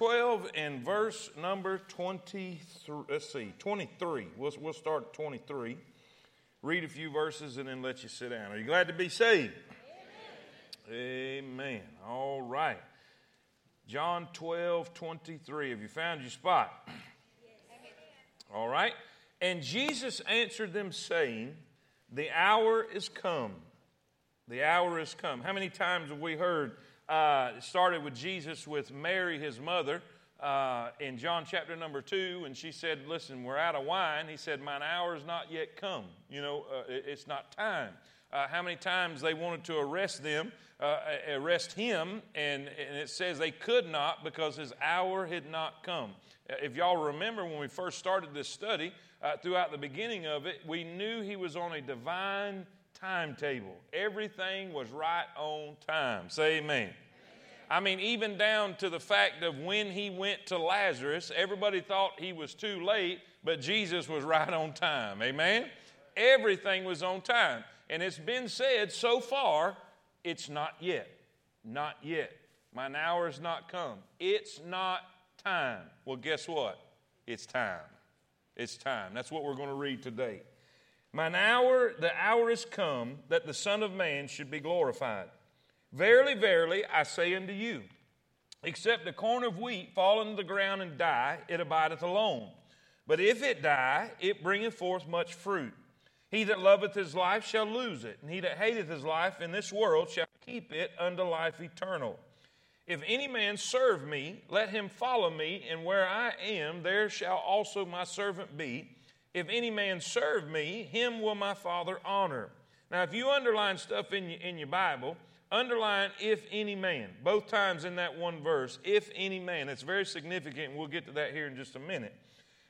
12 and verse number 23. Let's see, 23. We'll, we'll start at 23. Read a few verses and then let you sit down. Are you glad to be saved? Amen. Amen. All right. John 12, 23. Have you found your spot? All right. And Jesus answered them, saying, The hour is come. The hour is come. How many times have we heard? Uh, it started with Jesus with Mary, his mother, uh, in John chapter number two, and she said, Listen, we're out of wine. He said, Mine hour is not yet come. You know, uh, it, it's not time. Uh, how many times they wanted to arrest them, uh, arrest him, and, and it says they could not because his hour had not come. Uh, if y'all remember when we first started this study, uh, throughout the beginning of it, we knew he was on a divine timetable. Everything was right on time. Say amen. I mean, even down to the fact of when he went to Lazarus, everybody thought he was too late, but Jesus was right on time. Amen? Everything was on time. And it's been said so far, it's not yet. Not yet. Mine hour has not come. It's not time. Well, guess what? It's time. It's time. That's what we're going to read today. Mine hour, the hour is come that the Son of Man should be glorified. Verily, verily, I say unto you, except a corn of wheat fall into the ground and die, it abideth alone. But if it die, it bringeth forth much fruit. He that loveth his life shall lose it, and he that hateth his life in this world shall keep it unto life eternal. If any man serve me, let him follow me, and where I am, there shall also my servant be. If any man serve me, him will my Father honor. Now, if you underline stuff in your, in your Bible, underline if any man, both times in that one verse, if any man. It's very significant, and we'll get to that here in just a minute.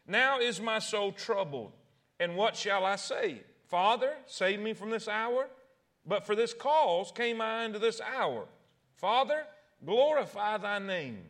Now is my soul troubled, and what shall I say? Father, save me from this hour? But for this cause came I into this hour. Father, glorify thy name.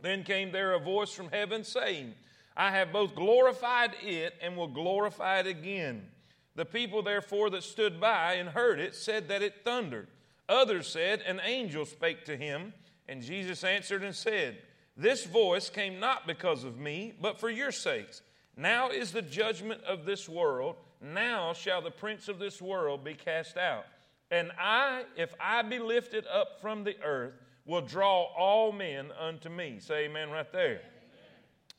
Then came there a voice from heaven saying, I have both glorified it and will glorify it again. The people, therefore, that stood by and heard it said that it thundered. Others said, An angel spake to him. And Jesus answered and said, This voice came not because of me, but for your sakes. Now is the judgment of this world. Now shall the prince of this world be cast out. And I, if I be lifted up from the earth, will draw all men unto me. Say amen right there.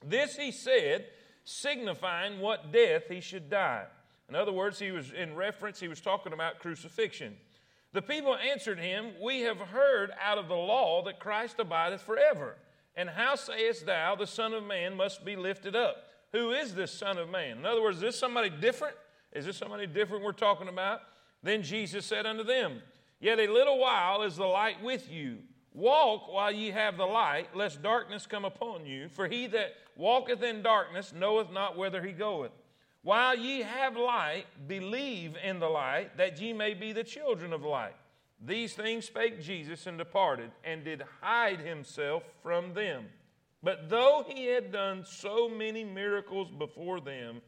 This he said, signifying what death he should die. In other words, he was in reference, he was talking about crucifixion. The people answered him, We have heard out of the law that Christ abideth forever. And how sayest thou, the Son of Man must be lifted up? Who is this Son of Man? In other words, is this somebody different? Is this somebody different we're talking about? Then Jesus said unto them, Yet a little while is the light with you. Walk while ye have the light, lest darkness come upon you. For he that walketh in darkness knoweth not whither he goeth. While ye have light, believe in the light, that ye may be the children of light. These things spake Jesus and departed, and did hide himself from them. But though he had done so many miracles before them,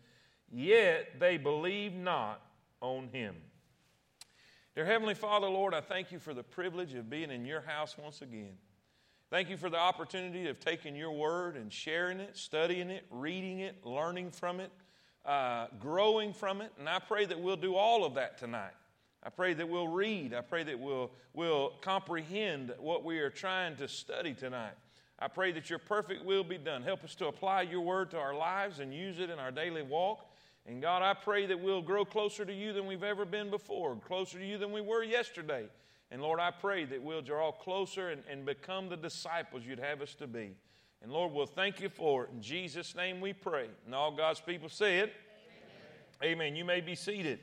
yet they believed not on him. Dear Heavenly Father, Lord, I thank you for the privilege of being in your house once again. Thank you for the opportunity of taking your word and sharing it, studying it, reading it, learning from it uh, growing from it. And I pray that we'll do all of that tonight. I pray that we'll read. I pray that we'll, we'll comprehend what we are trying to study tonight. I pray that your perfect will be done. Help us to apply your word to our lives and use it in our daily walk. And God, I pray that we'll grow closer to you than we've ever been before, closer to you than we were yesterday. And Lord, I pray that we'll draw closer and, and become the disciples you'd have us to be. And Lord, we'll thank you for it. In Jesus' name we pray. And all God's people say it. Amen. Amen. You may be seated.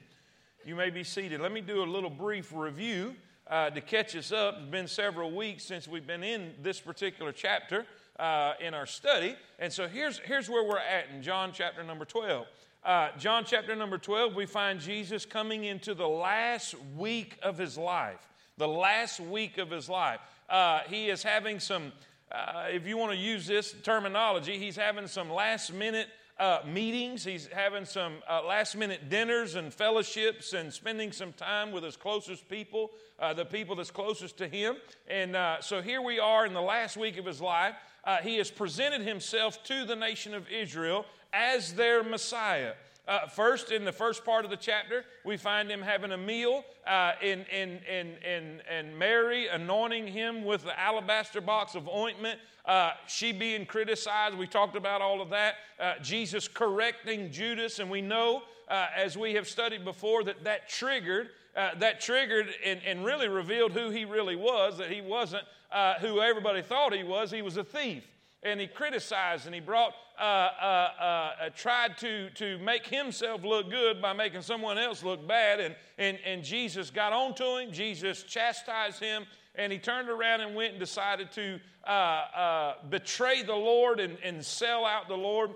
You may be seated. Let me do a little brief review uh, to catch us up. It's been several weeks since we've been in this particular chapter uh, in our study. And so here's, here's where we're at in John chapter number 12. Uh, John chapter number 12, we find Jesus coming into the last week of his life. The last week of his life. Uh, he is having some uh, if you want to use this terminology, he's having some last minute uh, meetings. He's having some uh, last minute dinners and fellowships and spending some time with his closest people, uh, the people that's closest to him. And so here we are in the last week of his life. uh, he has presented himself to the nation of Israel as their Messiah. Uh, first, in the first part of the chapter, we find him having a meal uh, in, in, in, in, and Mary anointing him with the alabaster box of ointment. Uh, she being criticized. We talked about all of that. Uh, Jesus correcting Judas. And we know, uh, as we have studied before, that that triggered. Uh, that triggered and, and, really revealed who he really was, that he wasn't who everybody thought he was. He was a thief and he criticized and he brought uh, uh, uh, tried to, to make himself look good by making someone else look bad. And, and, and jesus got on to him. Jesus chastised him. And he turned around and went and decided to uh, uh, betray the lord and, and sell out the lord.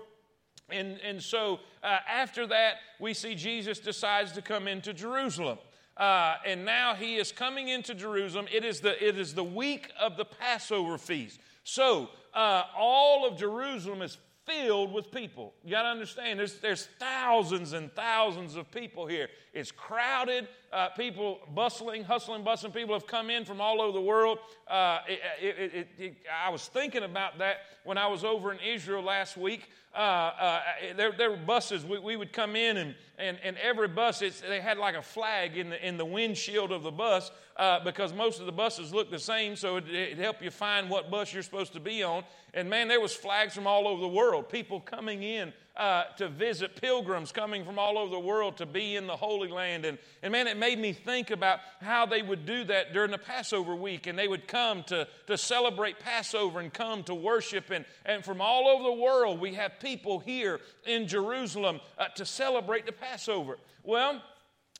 And, and so uh, after that we see jesus decides to come into jerusalem. Uh, and now he is coming into Jerusalem. It is the, it is the week of the Passover feast. So uh, all of Jerusalem is filled with people. You got to understand, there's, there's thousands and thousands of people here. It's crowded, uh, people bustling, hustling, bustling. People have come in from all over the world. Uh, it, it, it, I was thinking about that when I was over in Israel last week. Uh, uh, there, there, were buses. We, we, would come in, and, and, and every bus, they had like a flag in the, in the windshield of the bus uh, because most of the buses look the same, so it, it help you find what bus you're supposed to be on. And man, there was flags from all over the world, people coming in uh, to visit, pilgrims coming from all over the world to be in the Holy Land. And, and man, it made me think about how they would do that during the Passover week. And they would come to, to celebrate Passover and come to worship. And, and from all over the world, we have people here in Jerusalem uh, to celebrate the Passover. Well,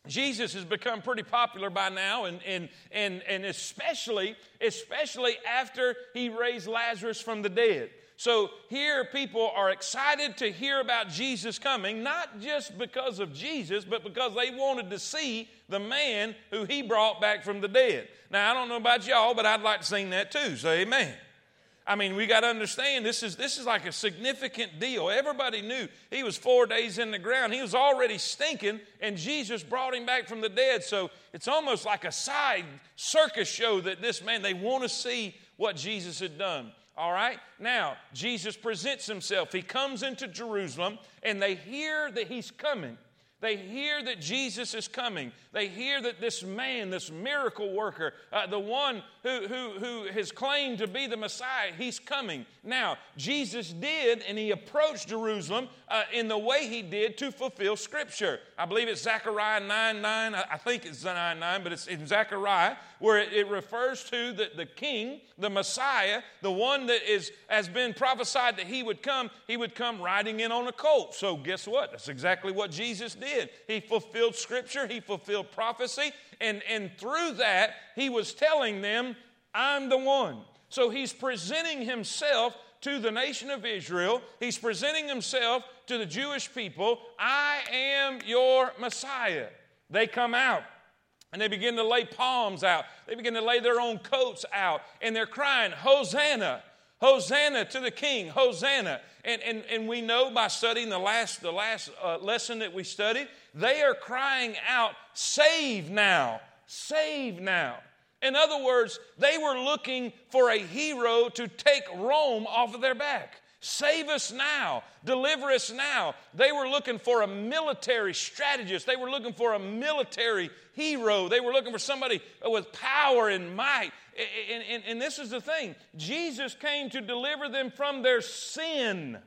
Jesus has become pretty popular by now, and, and, and, and especially, especially after he raised Lazarus from the dead. So here people are excited to hear about Jesus coming, not just because of Jesus, but because they wanted to see the man who he brought back from the dead. Now, I don't know about y'all, but I'd like to sing that too. Say amen. I mean, we got to understand this is, this is like a significant deal. Everybody knew he was four days in the ground. He was already stinking, and Jesus brought him back from the dead. So it's almost like a side circus show that this man, they want to see what Jesus had done. All right? Now, Jesus presents himself. He comes into Jerusalem, and they hear that he's coming. They hear that Jesus is coming. They hear that this man, this miracle worker, uh, the one who, who, who has claimed to be the Messiah, he's coming. Now, Jesus did, and he approached Jerusalem uh, in the way he did to fulfill Scripture. I believe it's Zechariah 9 9. I think it's 9 9, but it's in Zechariah where it, it refers to the, the king, the Messiah, the one that is, has been prophesied that he would come. He would come riding in on a colt. So, guess what? That's exactly what Jesus did. He fulfilled scripture, he fulfilled prophecy, and, and through that, he was telling them, I'm the one. So he's presenting himself to the nation of Israel. He's presenting himself to the Jewish people. I am your Messiah. They come out and they begin to lay palms out. They begin to lay their own coats out and they're crying, Hosanna. Hosanna to the King, Hosanna. And, and, and we know by studying the last, the last uh, lesson that we studied, they are crying out, Save now, save now. In other words, they were looking for a hero to take Rome off of their back. Save us now. Deliver us now. They were looking for a military strategist. They were looking for a military hero. They were looking for somebody with power and might. And, and, and this is the thing Jesus came to deliver them from their sin.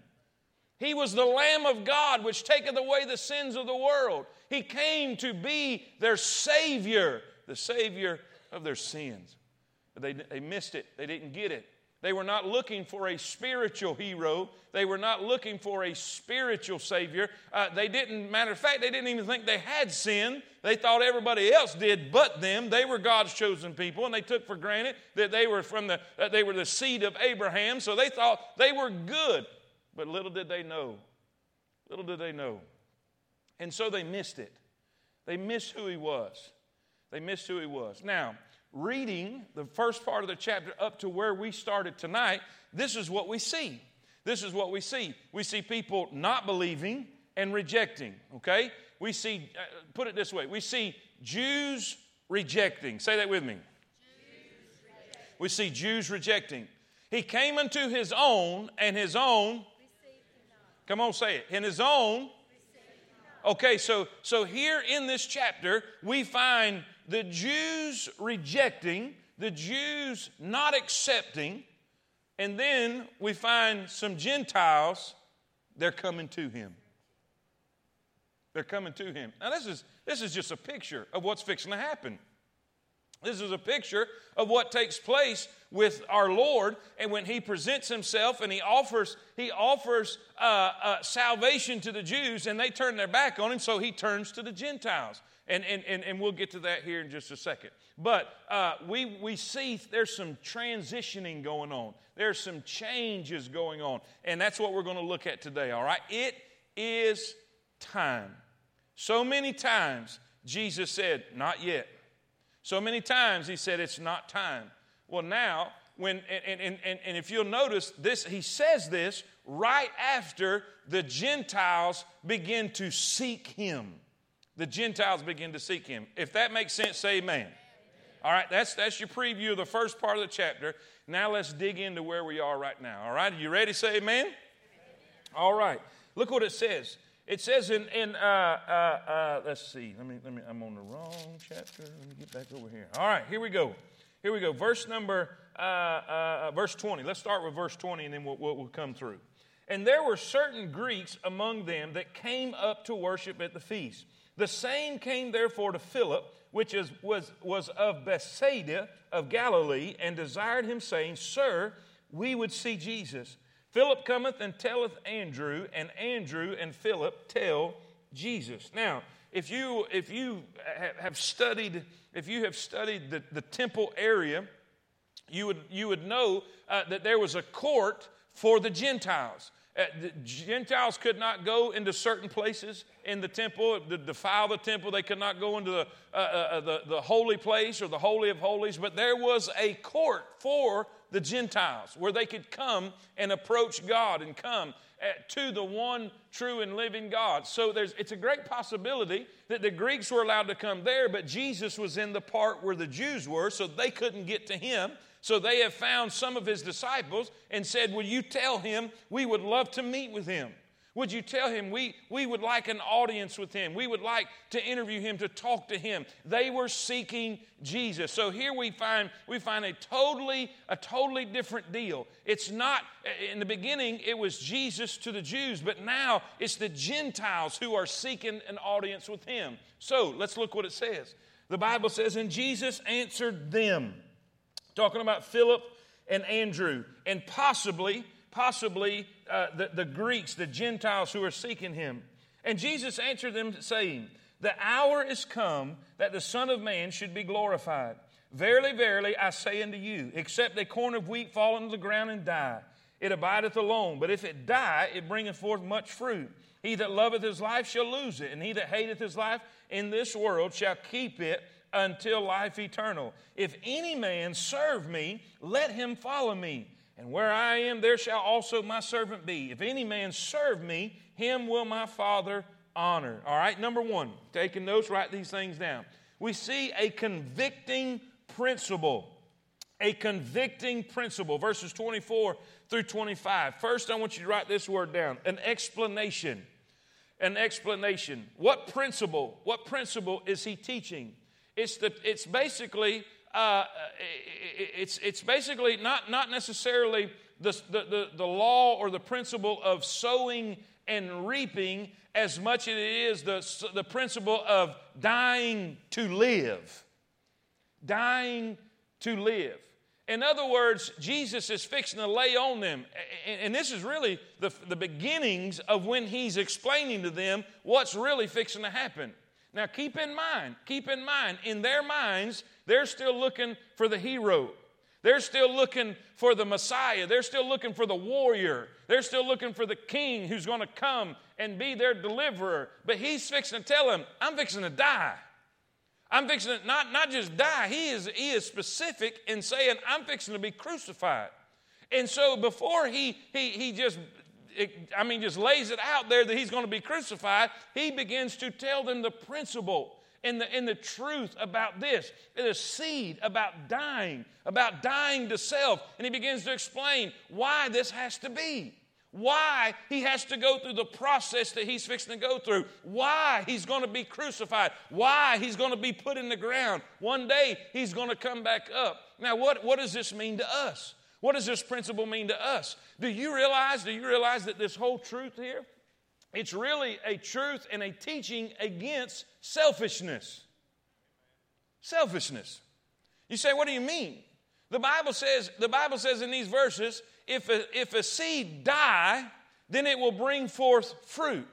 He was the Lamb of God which taketh away the sins of the world. He came to be their Savior, the Savior of their sins. But they, they missed it, they didn't get it. They were not looking for a spiritual hero. They were not looking for a spiritual Savior. Uh, they didn't, matter of fact, they didn't even think they had sin. They thought everybody else did but them. They were God's chosen people, and they took for granted that they were from the, they were the seed of Abraham, so they thought they were good. But little did they know. Little did they know. And so they missed it. They missed who he was. They missed who he was. Now, reading the first part of the chapter up to where we started tonight, this is what we see. This is what we see. We see people not believing and rejecting, okay? We see, uh, put it this way, we see Jews rejecting. Say that with me. We see Jews rejecting. He came unto his own, and his own, come on, say it, and his own. Okay, so so here in this chapter, we find the Jews rejecting, the Jews not accepting, and then we find some Gentiles, they're coming to him. They're coming to him. Now, this is, this is just a picture of what's fixing to happen. This is a picture of what takes place with our Lord, and when He presents Himself and He offers He offers uh, uh, salvation to the Jews, and they turn their back on Him, so He turns to the Gentiles, and and and, and we'll get to that here in just a second. But uh, we we see there's some transitioning going on. There's some changes going on, and that's what we're going to look at today. All right, it is time. So many times Jesus said, Not yet. So many times he said, It's not time. Well, now, when, and, and, and, and if you'll notice, this, he says this right after the Gentiles begin to seek him. The Gentiles begin to seek him. If that makes sense, say amen. All right, that's, that's your preview of the first part of the chapter. Now let's dig into where we are right now. All right, are you ready say amen? All right, look what it says. It says in, in uh, uh, uh, let's see, let me, let me, I'm on the wrong chapter. Let me get back over here. All right, here we go. Here we go. Verse number, uh, uh, verse 20. Let's start with verse 20 and then we'll, we'll, we'll come through. And there were certain Greeks among them that came up to worship at the feast. The same came therefore to Philip, which is, was, was of Bethsaida of Galilee, and desired him, saying, Sir, we would see Jesus. Philip cometh and telleth Andrew, and Andrew and Philip tell Jesus. Now, if you if you have studied if you have studied the, the temple area, you would you would know uh, that there was a court for the Gentiles. Uh, the Gentiles could not go into certain places in the temple to defile the temple. They could not go into the, uh, uh, uh, the, the holy place or the holy of holies. But there was a court for the Gentiles, where they could come and approach God and come Eh, to the one true and living God. So there's, it's a great possibility that the Greeks were allowed to come there, but Jesus was in the part where the Jews were, so they couldn't get to him. So they have found some of his disciples and said, Will you tell him we would love to meet with him? Would you tell him we, we would like an audience with him? We would like to interview him, to talk to him. They were seeking Jesus. So here we find we find a totally, a totally different deal. It's not in the beginning it was Jesus to the Jews, but now it's the Gentiles who are seeking an audience with him. So let's look what it says. The Bible says, and Jesus answered them, talking about Philip and Andrew, and possibly possibly uh, the, the Greeks, the Gentiles who are seeking him. And Jesus answered them, saying, The hour is come that the Son of Man should be glorified. Verily, verily, I say unto you, except a corn of wheat fall into the ground and die, it abideth alone. But if it die, it bringeth forth much fruit. He that loveth his life shall lose it, and he that hateth his life in this world shall keep it until life eternal. If any man serve me, let him follow me. And where I am, there shall also my servant be. If any man serve me, him will my Father honor. All right, number one, taking notes, write these things down. We see a convicting principle. A convicting principle. Verses 24 through 25. First, I want you to write this word down an explanation. An explanation. What principle? What principle is he teaching? It's, the, it's basically uh, it's, it's basically not, not necessarily the, the, the law or the principle of sowing and reaping as much as it is the, the principle of dying to live. Dying to live. In other words, Jesus is fixing to lay on them. And this is really the, the beginnings of when he's explaining to them what's really fixing to happen. Now, keep in mind, keep in mind, in their minds, they're still looking for the hero. They're still looking for the Messiah. They're still looking for the warrior. They're still looking for the king who's going to come and be their deliverer. But he's fixing to tell them, I'm fixing to die. I'm fixing to not, not just die, he is, he is specific in saying, I'm fixing to be crucified. And so before he, he, he just it, I mean, just lays it out there that he's going to be crucified, he begins to tell them the principle. and the, and the truth about this. The seed about dying, about dying to self. And he begins to explain why this has to be. Why he has to go through the process that he's fixing to go through. Why he's going to be crucified. Why he's going to be put in the ground. One day he's going to come back up. Now, what, what does this mean to us? What does this principle mean to us? Do you realize, do you realize that this whole truth here, it's really a truth and a teaching against selfishness. Selfishness. You say, what do you mean? The Bible says, the Bible says in these verses, if a, if a seed die, then it will bring forth fruit.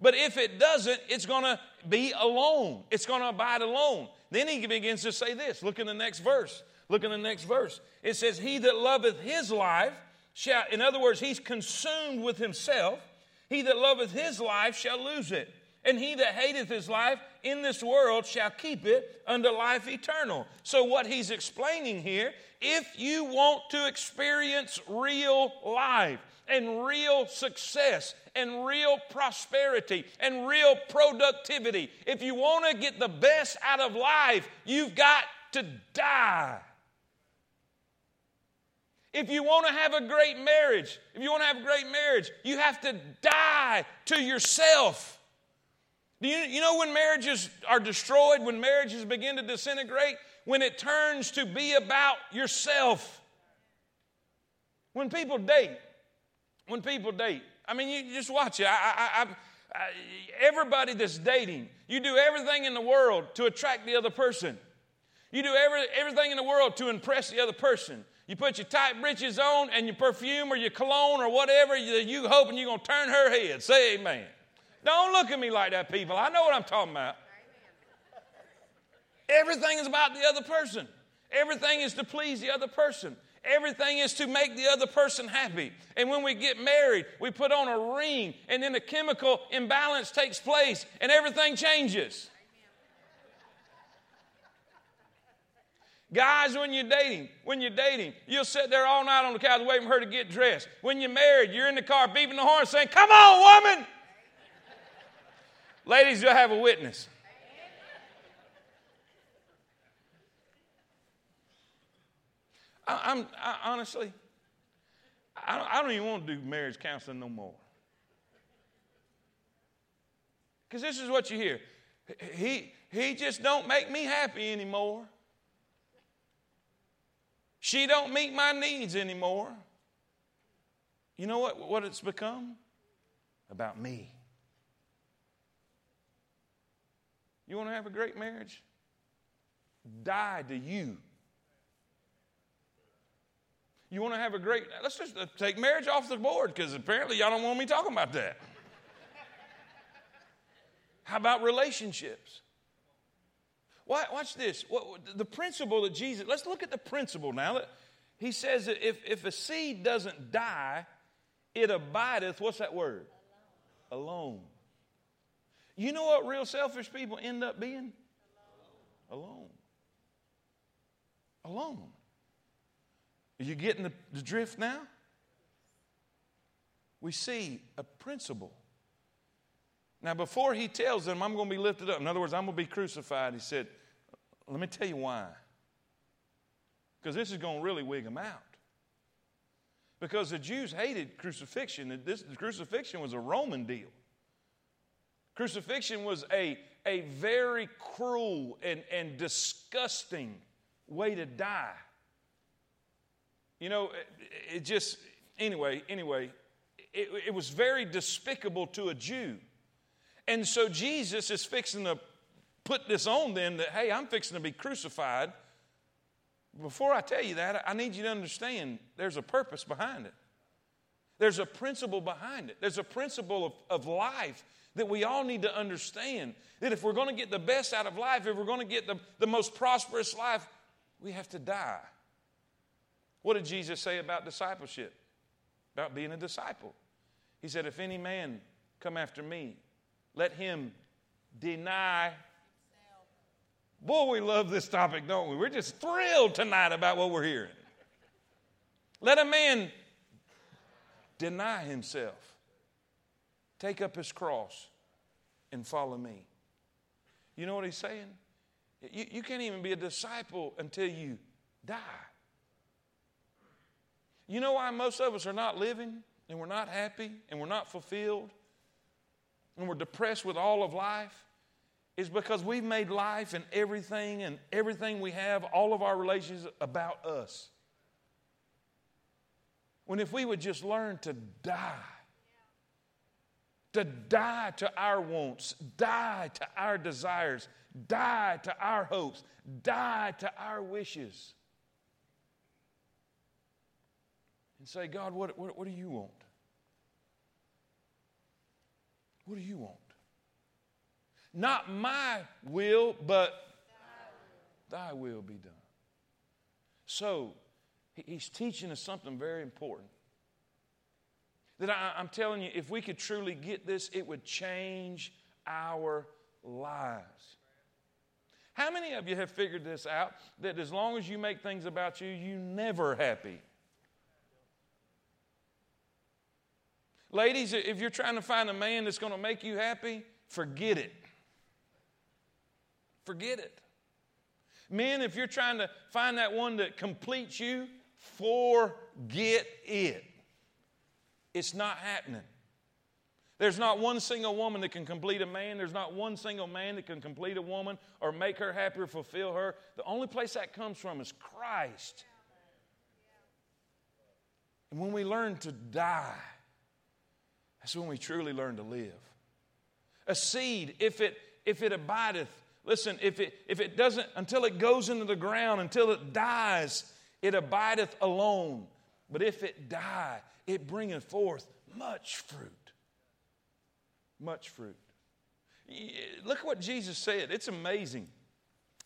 But if it doesn't, it's going to be alone. It's going to abide alone. Then he begins to say this. Look in the next verse. Look in the next verse. It says, He that loveth his life shall, in other words, he's consumed with himself. He that loveth his life shall lose it. And he that hateth his life in this world shall keep it unto life eternal. So, what he's explaining here, if you want to experience real life and real success and real prosperity and real productivity, if you want to get the best out of life, you've got to die. If you want to have a great marriage, if you want to have a great marriage, you have to die to yourself. Do you, you know when marriages are destroyed, when marriages begin to disintegrate? When it turns to be about yourself. When people date, when people date, I mean, you just watch it. I, I, I, everybody that's dating, you do everything in the world to attract the other person. You do every, everything in the world to impress the other person. You put your tight breeches on and your perfume or your cologne or whatever, you, you hoping you're going to turn her head. Say amen. Don't look at me like that, people. I know what I'm talking about. Everything is about the other person. Everything is to please the other person. Everything is to make the other person happy. And when we get married, we put on a ring, and then a chemical imbalance takes place, and everything changes. Guys, when you're dating, when you're dating, you'll sit there all night on the couch waiting for her to get dressed. When you're married, you're in the car beeping the horn saying, Come on, woman! Ladies, you'll have a witness. I, am honestly, I don't, I don't even want to do marriage counseling no more. Because this is what you hear. He, he just don't make me happy anymore. She don't meet my needs anymore. You know what, what it's become? About me. You want to have a great marriage? Die to you. You want to have a great, let's just uh, take marriage off the board because apparently y'all don't want me talking about that. How about relationships? Watch this. The principle that Jesus, let's look at the principle now. He says that if, if a seed doesn't die, it abideth, what's that word? Alone. Alone. You know what real selfish people end up being? Alone. Alone. Are you getting the, the drift now? We see a principle now, before he tells them, I'm going to be lifted up, in other words, I'm going to be crucified, he said, Let me tell you why. Because this is going to really wig them out. Because the Jews hated crucifixion. This, crucifixion was a Roman deal. Crucifixion was a, a very cruel and, and disgusting way to die. You know, it, it just, anyway, anyway, it, it was very despicable to a Jew. And so Jesus is fixing to put this on them that, hey, I'm fixing to be crucified. Before I tell you that, I need you to understand there's a purpose behind it. There's a principle behind it. There's a principle of, of life that we all need to understand. That if we're going to get the best out of life, if we're going to get the, the most prosperous life, we have to die. What did Jesus say about discipleship? About being a disciple. He said, If any man come after me, let him deny. Himself. Boy, we love this topic, don't we? We're just thrilled tonight about what we're hearing. Let a man deny himself, take up his cross, and follow me. You know what he's saying? You, you can't even be a disciple until you die. You know why most of us are not living and we're not happy and we're not fulfilled and we're depressed with all of life? Is because we've made life and everything and everything we have, all of our relations about us. When if we would just learn to die, to die to our wants, die to our desires, die to our hopes, die to our wishes. And say, God, what, what, what do you want? What do you want? Not my will, but thy will be done. So, he's teaching us something very important. That I, am telling you, if we could truly get this, it would change our lives. How many of you have figured this out? That as long as you make things about you, you never happy. Ladies, if you're trying to find a man that's going to make you happy, forget it. Forget it. Men, if you're trying to find that one that completes you, forget it. It's not happening. There's not one single woman that can complete a man. There's not one single man that can complete a woman or make her happy or fulfill her. The only place that comes from is Christ. And when we learn to die, that's when we truly learn to live. A seed, if it if it abideth, listen, if it if it doesn't until it goes into the ground, until it dies, it abideth alone. But if it die, it bringeth forth much fruit. Much fruit. Look what Jesus said. It's amazing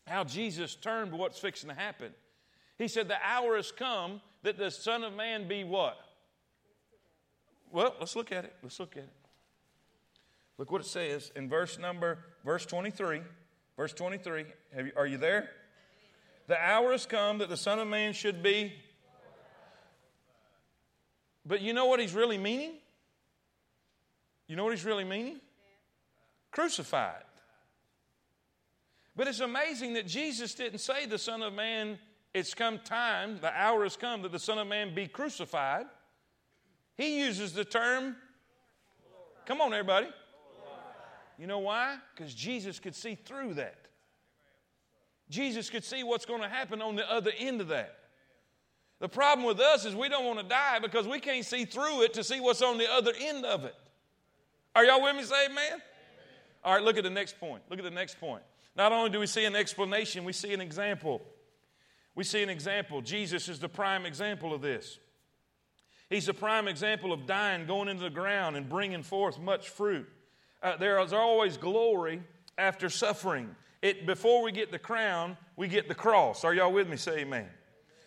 how Jesus turned what's fixing to happen. He said, The hour has come that the Son of Man be what? Well, let's look at it. Let's look at it. Look what it says in verse number, verse 23. Verse 23. You, are you there? The hour has come that the Son of Man should be but you know what he's really meaning? You know what he's really meaning? Crucified. But it's amazing that Jesus didn't say the Son of Man, it's come time, the hour has come that the Son of Man be crucified. He uses the term, come on, everybody. You know why? Because Jesus could see through that. Jesus could see what's going to happen on the other end of that. The problem with us is we don't want to die because we can't see through it to see what's on the other end of it. Are y'all with me? Say amen. amen. All right, look at the next point. Look at the next point. Not only do we see an explanation, we see an example. We see an example. Jesus is the prime example of this. He's the prime example of dying, going into the ground, and bringing forth much fruit. Uh, there is always glory after suffering. It, before we get the crown, we get the cross. Are y'all with me? Say amen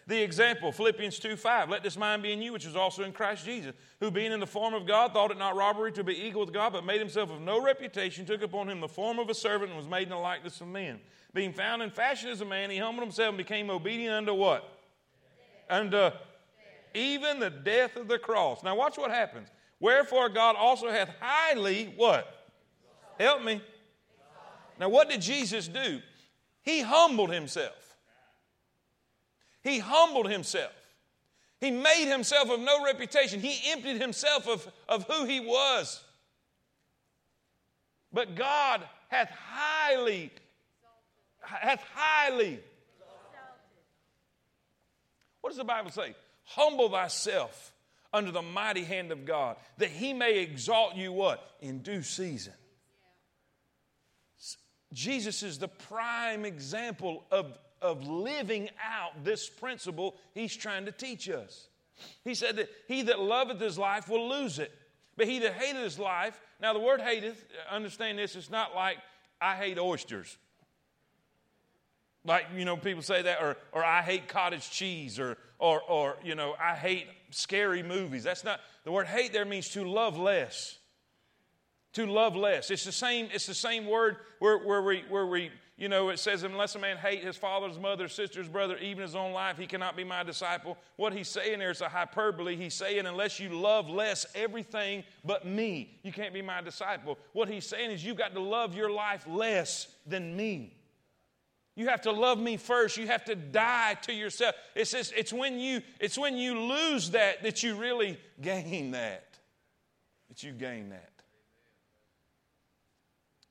the example, Philippians 2 5. Let this mind be in you, which is also in Christ Jesus, who being in the form of God, thought it not robbery to be equal with God, but made himself of no reputation, took upon him the form of a servant, and was made in the likeness of men. Being found in fashion as a man, he humbled himself and became obedient unto what? Unto even the death of the cross. Now watch what happens. Wherefore God also hath highly what? Help me. Now what did Jesus do? He humbled himself. He humbled himself. He made himself of no reputation. He emptied himself of, of who he was. But God hath highly, hath highly. What does the Bible say? Humble thyself under the mighty hand of God, that he may exalt you what? In due season. Jesus is the prime example of of living out this principle he's trying to teach us. He said that he that loveth his life will lose it, but he that hateth his life, now the word hateth, understand this, it's not like I hate oysters. Like, you know, people say that, or, or I hate cottage cheese, or, or, or, you know, I hate scary movies. That's not, the word hate there means to love less. To love less. It's the same, it's the same word where, where, we, where we you know, it says, unless a man hate his father, his mother, sister's brother, even his own life, he cannot be my disciple. What he's saying there is a hyperbole. He's saying, unless you love less everything but me, you can't be my disciple. What he's saying is, you've got to love your life less than me. You have to love me first. You have to die to yourself. It says it's when you it's when you lose that that you really gain that. That you gain that.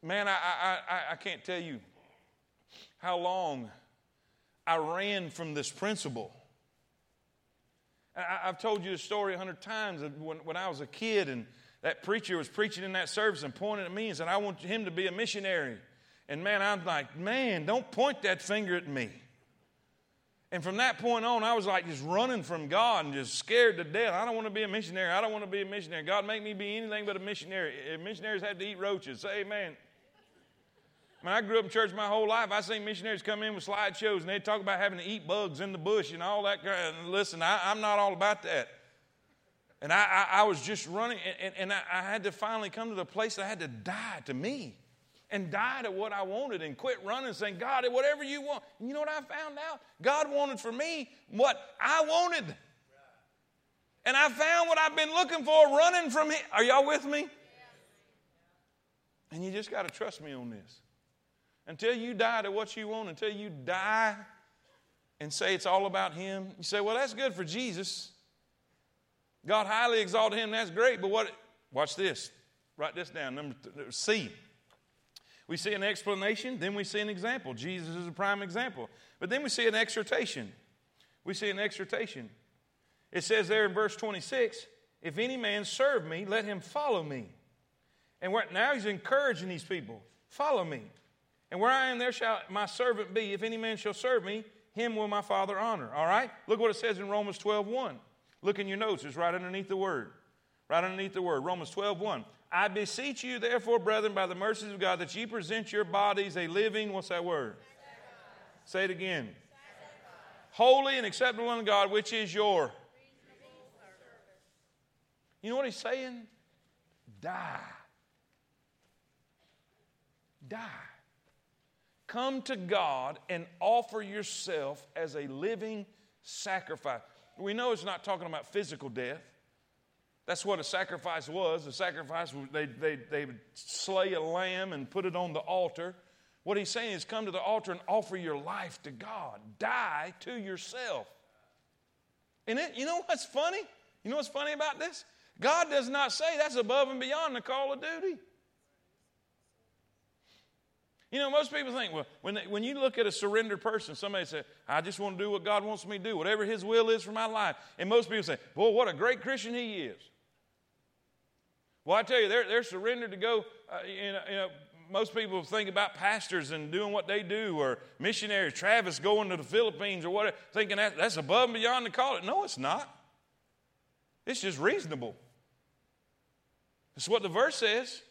Man, I, I, I, I can't tell you how long I ran from this principle. I, have told you the story a hundred times when, when I was a kid and that preacher was preaching in that service and pointing at me and said, I want him to be a missionary. And man, I'm like, man, don't point that finger at me. And from that point on, I was like just running from God and just scared to death. I don't want to be a missionary. I don't want to be a missionary. God, make me be anything but a missionary. If missionaries had to eat roaches. Say amen. When I grew up in church my whole life, I seen missionaries come in with slideshows and they'd talk about having to eat bugs in the bush and all that. Of, listen, I, am not all about that. And I, I, I was just running, and, and I, I, had to finally come to the place that I had to die to me and die to what I wanted and quit running saying, God, whatever you want. And you know what I found out? God wanted for me what I wanted. And I found what I've been looking for running from Him. Are y'all with me? And you just got to trust me on this. Until you die to what you want, until you die and say it's all about Him, you say, well, that's good for Jesus. God highly exalted Him, that's great, but what, watch this. Write this down. Number C. We see an explanation, then we see an example. Jesus is a prime example. But then we see an exhortation. We see an exhortation. It says there in verse 26 if any man serve me, let him follow me. And now he's encouraging these people follow me. And where I am, there shall my servant be. If any man shall serve me, him will my Father honor. All right? Look what it says in Romans 12 1. Look in your notes, it's right underneath the word. Right underneath the word. Romans 12 1. I beseech you, therefore, brethren, by the mercies of God, that ye present your bodies a living, what's that word? Say it again. Holy and acceptable unto God, which is your. You know what he's saying? Die. Die. Come to God and offer yourself as a living sacrifice. We know it's not talking about physical death. That's what a sacrifice was. A sacrifice, they, they, they would slay a lamb and put it on the altar. What he's saying is come to the altar and offer your life to God. Die to yourself. And it, you know what's funny? You know what's funny about this? God does not say that's above and beyond the call of duty. You know, most people think, well, when, they, when you look at a surrendered person, somebody say, I just want to do what God wants me to do, whatever His will is for my life. And most people say, boy, what a great Christian he is. Well, I tell you, they're, they're surrendered to go, uh, you, know, you know, most people think about pastors and doing what they do, or missionaries, Travis going to the Philippines or whatever, thinking that, that's above and beyond the call. It. No, it's not. It's just reasonable. That's what the verse says.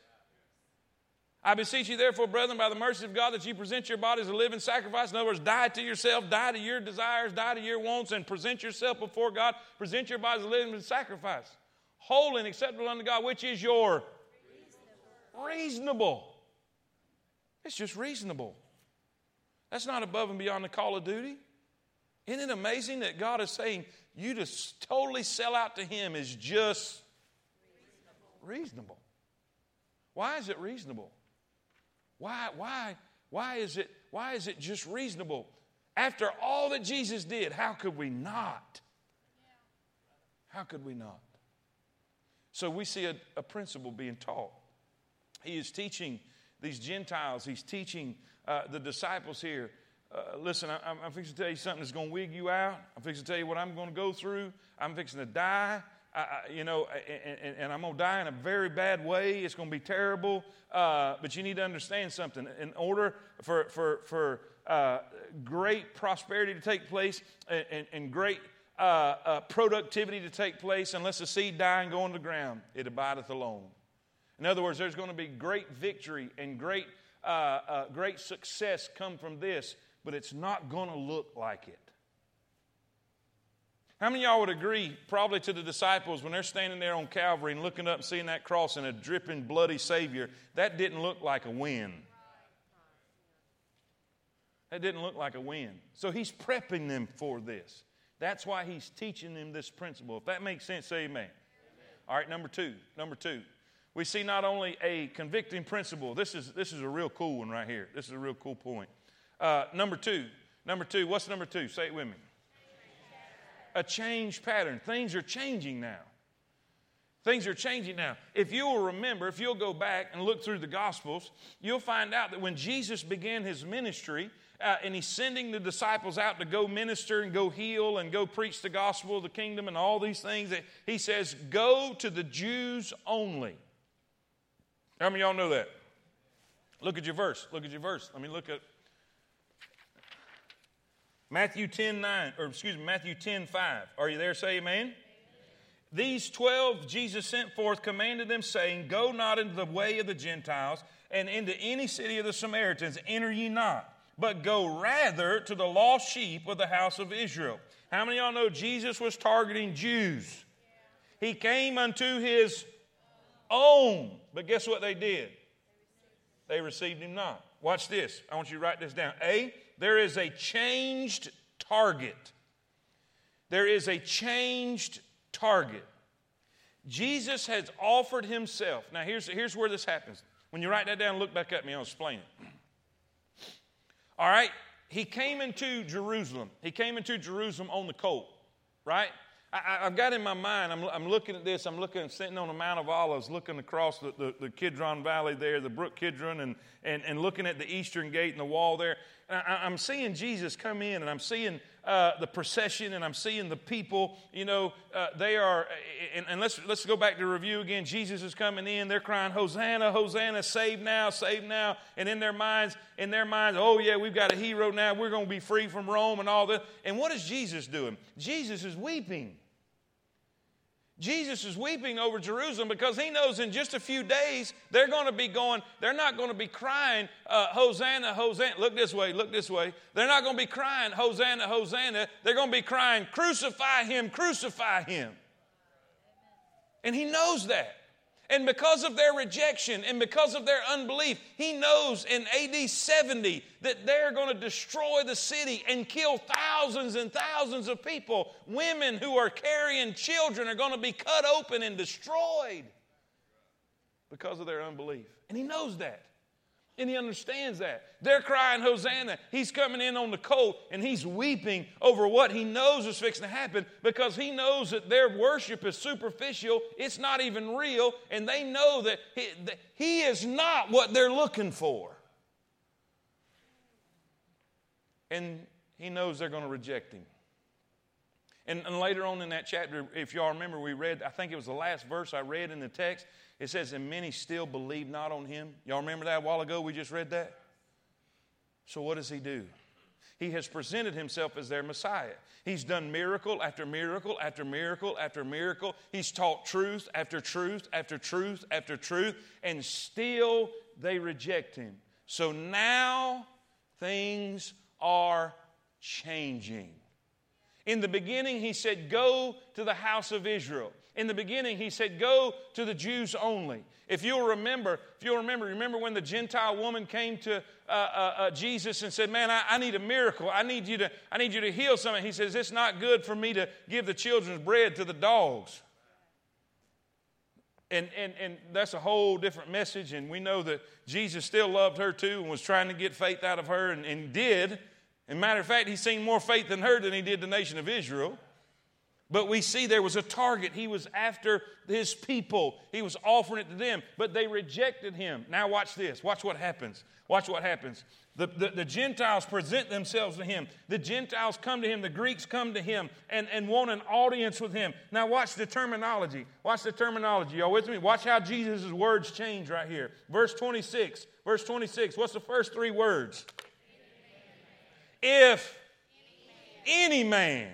I beseech you, therefore, brethren, by the mercy of God, that you present your bodies a living sacrifice. In other words, die to yourself, die to your desires, die to your wants, and present yourself before God. Present your bodies a living sacrifice, holy and acceptable unto God, which is your reasonable. reasonable. It's just reasonable. That's not above and beyond the call of duty. Isn't it amazing that God is saying you to totally sell out to Him is just reasonable? reasonable. Why is it reasonable? Why, why, why is it, why is it just reasonable? After all that Jesus did, how could we not? How could we not? So we see a, a principle being taught. He is teaching these Gentiles, he's teaching uh, the disciples here. Uh, listen, I, I'm, I'm fixing to tell you something that's going to wig you out. I'm fixing to tell you what I'm going to go through. I'm fixing to die. I, you know, and, and, I'm going to die in a very bad way. It's going to be terrible. Uh, but you need to understand something. In order for, for, for uh, great prosperity to take place and, and, and great uh, uh productivity to take place, unless the seed die and go into the ground, it abideth alone. In other words, there's going to be great victory and great, uh, uh, great success come from this, but it's not going to look like it. How many y'all would agree, probably to the disciples, when they're standing there on Calvary and looking up and seeing that cross and a dripping, bloody Savior, that didn't look like a win? That didn't look like a win. So he's prepping them for this. That's why he's teaching them this principle. If that makes sense, say amen. amen. All right, number two. Number two. We see not only a convicting principle, this is, this is a real cool one right here. This is a real cool point. Uh, number two. Number two. What's number two? Say it with me. A change pattern. Things are changing now. Things are changing now. If you will remember, if you'll go back and look through the Gospels, you'll find out that when Jesus began his ministry, uh, and he's sending the disciples out to go minister and go heal and go preach the gospel of the kingdom and all these things, that he says, Go to the Jews only. How many y'all know that? Look at your verse. Look at your verse. Let me look at Matthew 10 9, or excuse me, Matthew 10 5. Are you there? Say amen. These twelve Jesus sent forth commanded them, saying, Go not into the way of the Gentiles, and into any city of the Samaritans enter ye not, but go rather to the lost sheep of the house of Israel. How many of y'all know Jesus was targeting Jews? He came unto his own, but guess what they did? They received him not. Watch this. I want you to write this down. A, there is a changed target. There is a changed target. Jesus has offered himself. Now, here's, here's where this happens. When you write that down, look back at me, I'll explain it. All right? He came into Jerusalem. He came into Jerusalem on the colt, right? I, have got in my mind, I'm, I'm, looking at this, I'm looking, sitting on the Mount of Olives, looking across the, the, the Kidron Valley there, the Brook Kidron, and, and, and looking at the eastern gate and the wall there. I, am seeing Jesus come in, and I'm seeing uh, the procession, and I'm seeing the people. You know, uh, they are, and, and, let's, let's go back to review again. Jesus is coming in, they're crying, Hosanna, Hosanna, save now, save now. And in their minds, in their minds, oh yeah, we've got a hero now, we're going to be free from Rome and all this. And what is Jesus doing? Jesus is weeping. Jesus is weeping over Jerusalem because he knows in just a few days they're going to be going, they're not going to be crying, uh, Hosanna, Hosanna. Look this way, look this way. They're not going to be crying, Hosanna, Hosanna. They're going to be crying, Crucify him, crucify him. And he knows that. And because of their rejection and because of their unbelief, he knows in AD 70 that they're going to destroy the city and kill thousands and thousands of people. Women who are carrying children are going to be cut open and destroyed because of their unbelief. And he knows that. And he understands that. They're crying, Hosanna. He's coming in on the colt and he's weeping over what he knows is fixing to happen because he knows that their worship is superficial. It's not even real. And they know that he, that he is not what they're looking for. And he knows they're going to reject him. And, and, later on in that chapter, if y'all remember, we read, I think it was the last verse I read in the text. It says, And many still believe not on him. Y'all remember that a while ago? We just read that. So, what does he do? He has presented himself as their Messiah. He's done miracle after miracle after miracle after miracle. He's taught truth after truth after truth after truth, and still they reject him. So now things are changing. In the beginning, he said, Go to the house of Israel. In the beginning, he said, Go to the Jews only. If you'll remember, if you'll remember, remember when the Gentile woman came to uh, uh, uh, Jesus and said, Man, I, I, need a miracle. I need, you to, I need you to heal something. He says, It's not good for me to give the children's bread to the dogs. And, and, and that's a whole different message. And we know that Jesus still loved her too and was trying to get faith out of her and, and did. And matter of fact, he's seen more faith in her than he did the nation of Israel. But we see there was a target. He was after his people, he was offering it to them, but they rejected him. Now, watch this. Watch what happens. Watch what happens. The, the, the, Gentiles present themselves to him. The Gentiles come to him. The Greeks come to him and, and want an audience with him. Now, watch the terminology. Watch the terminology. Y'all with me? Watch how Jesus' words change right here. Verse 26. Verse 26. What's the first three words? If any man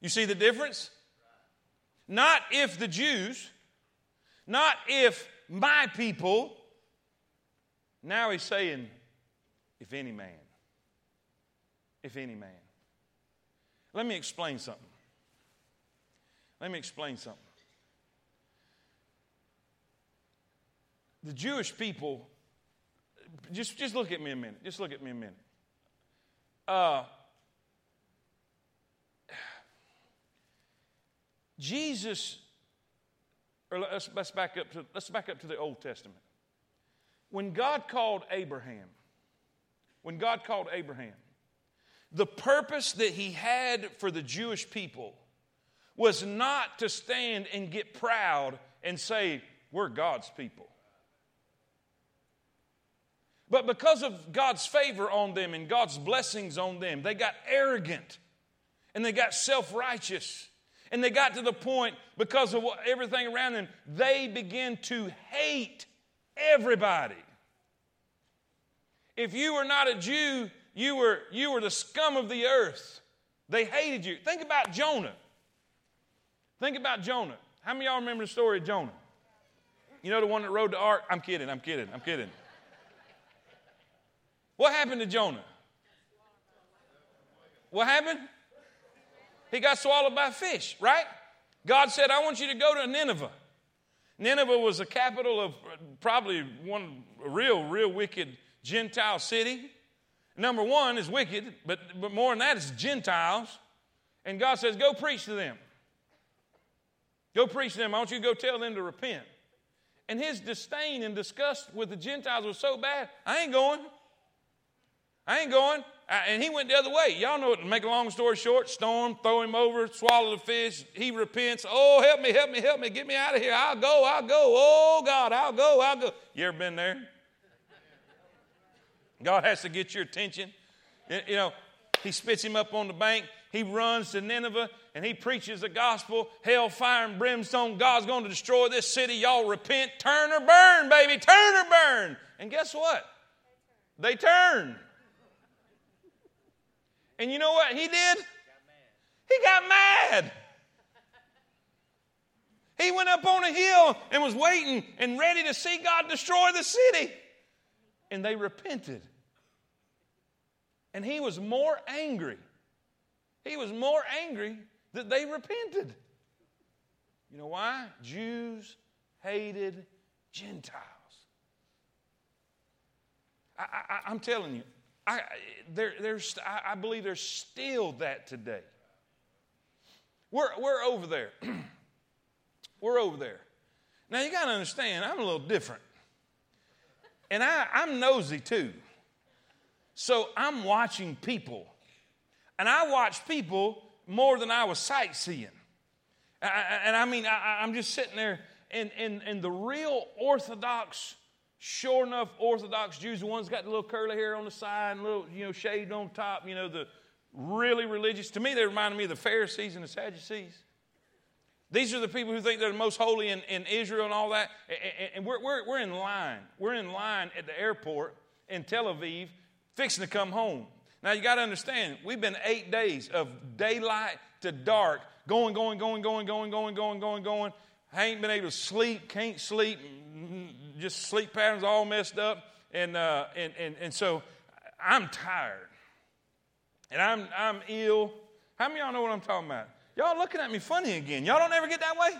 you see the difference? Not if the Jews, not if my people. Now he's saying, if any man. If any man. Let me explain something. Let me explain something. The Jewish people, just, just look at me a minute. Just look at me a minute. uh, Jesus, or let's, let's back up to let's back up to the Old Testament. When God called Abraham, when God called Abraham, the purpose that he had for the Jewish people was not to stand and get proud and say, We're God's people. But because of God's favor on them and God's blessings on them, they got arrogant and they got self righteous. And they got to the point, because of what, everything around them, they began to hate everybody. If you were not a Jew, you were, you were the scum of the earth. They hated you. Think about Jonah. Think about Jonah. How many of y'all remember the story of Jonah? You know the one that rode the ark? I'm kidding, I'm kidding, I'm kidding. What happened to Jonah? What happened? He got swallowed by a fish, right? God said, I want you to go to Nineveh. Nineveh was the capital of uh, probably one real, real wicked Gentile city. Number one is wicked, but, but more than that is Gentiles. And God says, Go preach to them. Go preach to them. I want you to go tell them to repent. And his disdain and disgust with the Gentiles was so bad, I ain't going. I ain't going. Uh, and he went the other way. Y'all know it. Make a long story short, storm, throw him over, swallow the fish. He repents. Oh, help me, help me, help me. Get me out of here. I'll go, I'll go. Oh, God, I'll go, I'll go. You ever been there? God has to get your attention. You know, he spits him up on the bank. He runs to Nineveh and he preaches the gospel. Hell, fire, and brimstone. God's going to destroy this city. Y'all repent. Turn or burn, baby. Turn or burn. And guess what? They turned. And you know what he did? He got mad. He went up on a hill and was waiting and ready to see God destroy the city. And they repented. And he was more angry. He was more angry that they repented. You know why? Jews hated Gentiles. I, am telling you, I, there, there's, I, I believe there's still that today. We're, we're over there. we're over there. Now, you got to understand, I'm a little different. And I, I'm nosy too. So I'm watching people. And I watch people more than I was sightseeing. And I mean, I, am just sitting there, and, and, and the real Orthodox Sure enough, Orthodox Jews, the ones got the little curly hair on the side and little, you know, shaved on top, you know, the really religious. To me, they reminded me of the Pharisees and the Sadducees. These are the people who think they're the most holy in, in Israel and all that. And we're, we're, we're in line. We're in line at the airport in Tel Aviv, fixing to come home. Now, you got to understand, we've been eight days of daylight to dark, going, going, going, going, going, going, going, going, going. I ain't been able to sleep, can't sleep, just sleep patterns all messed up. And, uh, and, and, and so I'm tired. And I'm, I'm ill. How many y'all know what I'm talking about? Y'all looking at me funny again. Y'all don't ever get that way?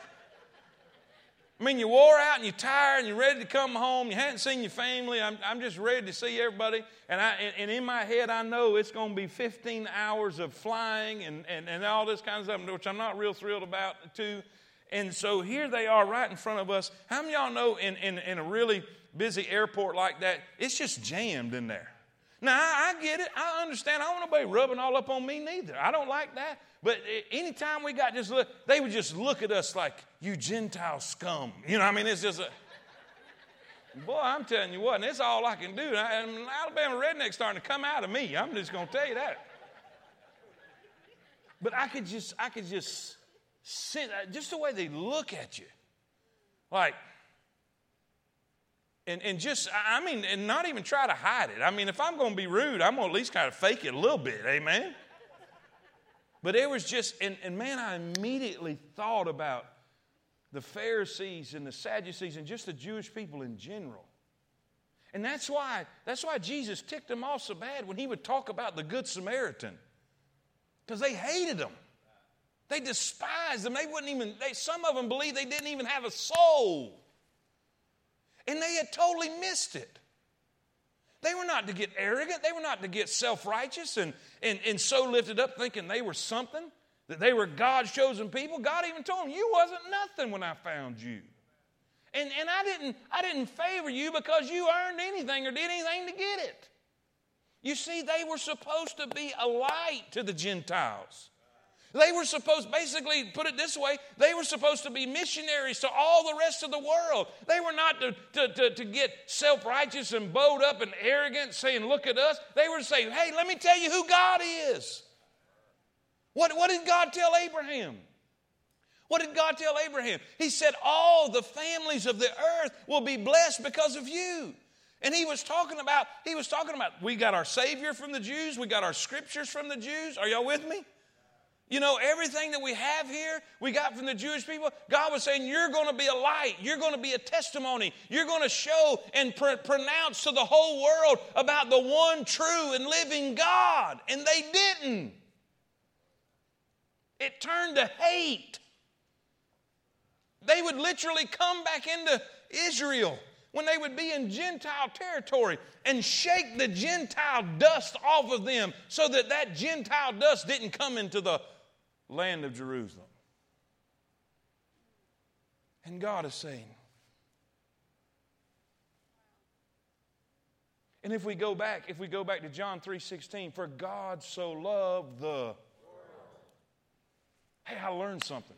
I mean, you wore out and you're tired and you're ready to come home. You hadn't seen your family. I'm, I'm just ready to see everybody. And, I, and, and in my head, I know it's going to be 15 hours of flying and, and, and all this kind of stuff, which I'm not real thrilled about, too. And so here they are right in front of us. How many y'all know in, in, in a really busy airport like that, it's just jammed in there? Now, I, I get it. I understand. I don't want nobody rubbing all up on me neither. I don't like that. But anytime we got just look, they would just look at us like, you Gentile scum. You know, I mean, it's just a. Boy, I'm telling you what, and it's all I can do. And Alabama redneck starting to come out of me. I'm just going to tell you that. But I could just, I could just uh, just the way they look at you. Like, and, and just, I mean, and not even try to hide it. I mean, if I'm going to be rude, I'm going to at least kind of fake it a little bit, amen? But it was just, and, and man, I immediately thought about the Pharisees and the Sadducees and just the Jewish people in general. And that's why, that's why Jesus ticked them off so bad when he would talk about the Good Samaritan. Because they hated him. They despised them. They wouldn't even, they, some of them believed they didn't even have a soul. And they had totally missed it. They were not to get arrogant. They were not to get self righteous and, and, and so lifted up thinking they were something, that they were God's chosen people. God even told them, You wasn't nothing when I found you. And, and I, didn't, I didn't favor you because you earned anything or did anything to get it. You see, they were supposed to be a light to the Gentiles. They were supposed, basically, put it this way, they were supposed to be missionaries to all the rest of the world. They were not to, to, to, to get self righteous and bowed up and arrogant, saying, Look at us. They were saying, Hey, let me tell you who God is. What, what did God tell Abraham? What did God tell Abraham? He said, All the families of the earth will be blessed because of you. And he was talking about, he was talking about, we got our Savior from the Jews, we got our scriptures from the Jews. Are y'all with me? You know, everything that we have here, we got from the Jewish people. God was saying, You're going to be a light. You're going to be a testimony. You're going to show and pr- pronounce to the whole world about the one true and living God. And they didn't. It turned to hate. They would literally come back into Israel when they would be in Gentile territory and shake the Gentile dust off of them so that that Gentile dust didn't come into the land of Jerusalem. And God is saying, and if we go back, if we go back to John 3:16, for God so loved the Hey, I learned something.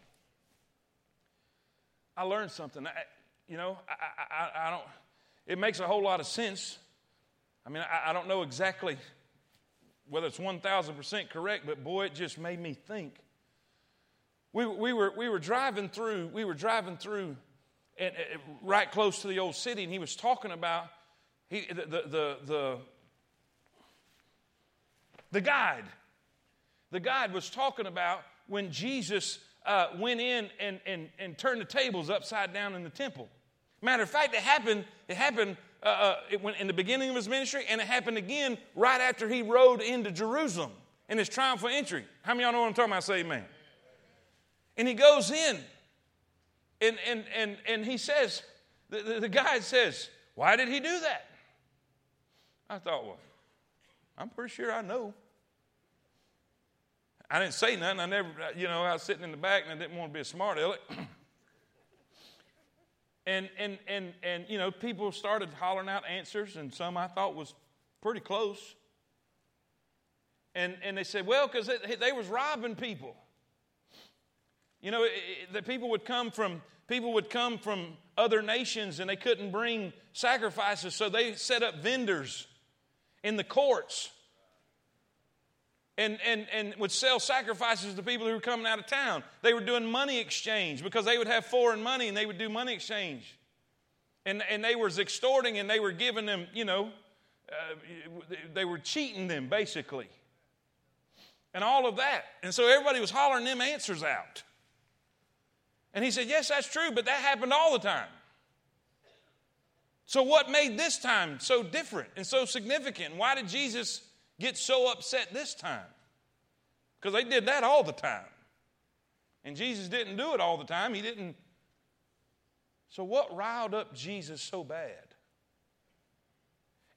I learned something. I, you know, I, I, I, don't, it makes a whole lot of sense. I mean, I, I don't know exactly whether it's 1,000% correct, but boy, it just made me think. We, we, were, we were driving through, we were driving through and, and right close to the old city, and he was talking about he, the, the, the, the, the guide. The guide was talking about when Jesus uh, went in and, and, and turned the tables upside down in the temple. Matter of fact, it happened, it happened uh, uh, it went in the beginning of his ministry, and it happened again right after he rode into Jerusalem in his triumphal entry. How many of y'all know what I'm talking about? Say amen. And he goes in, and, and, and, and he says, the, the, the guy says, Why did he do that? I thought, Well, I'm pretty sure I know. I didn't say nothing. I never, you know, I was sitting in the back and I didn't want to be a smart aleck. and, and, and, and, you know, people started hollering out answers, and some I thought was pretty close. And, and they said, well, because they, they was robbing people. You know, the people would come from people would come from other nations and they couldn't bring sacrifices, so they set up vendors in the courts and, and, and would sell sacrifices to people who were coming out of town. They were doing money exchange because they would have foreign money and they would do money exchange. And, and they were extorting and they were giving them, you know, uh, they were cheating them basically. And all of that. And so everybody was hollering them answers out. And he said, Yes, that's true, but that happened all the time. So, what made this time so different and so significant? Why did Jesus get so upset this time? Because they did that all the time. And Jesus didn't do it all the time. He didn't. So, what riled up Jesus so bad?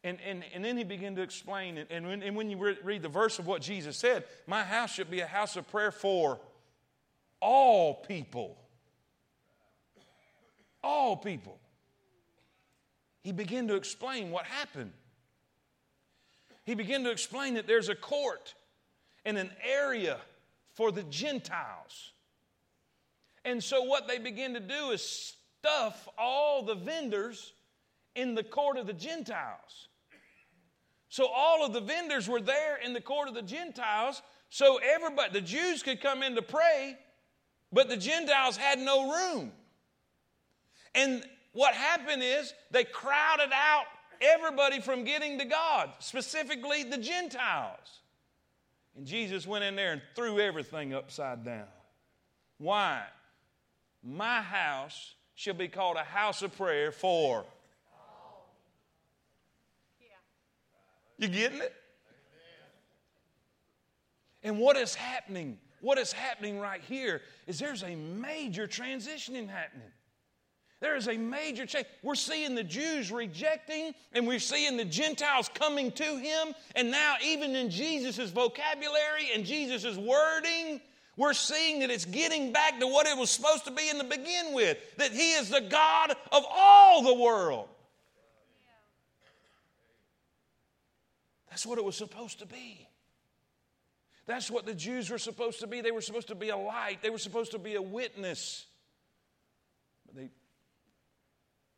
And, and, and then he began to explain, and when, and when you read the verse of what Jesus said, my house should be a house of prayer for all people. All people. He began to explain what happened he began to explain that there's a court and an area for the Gentiles. And so, what they begin to do is stuff all the vendors in the court of the Gentiles. So, all of the vendors were there in the court of the Gentiles, so everybody, the Jews could come in to pray, but the Gentiles had no room. And what happened is they crowded out everybody from getting to God, specifically the Gentiles. And Jesus went in there and threw everything upside down. Why? My house shall be called a house of prayer for. You getting it? And what is happening? What is happening right here is there's a major transitioning happening. There is a major change. We're seeing the Jews rejecting, and we're seeing the Gentiles coming to him. And now, even in Jesus' vocabulary and Jesus' wording, we're seeing that it's getting back to what it was supposed to be in the begin with that He is the God of all the world. That's what it was supposed to be. That's what the Jews were supposed to be. They were supposed to be a light, they were supposed to be a witness. But they,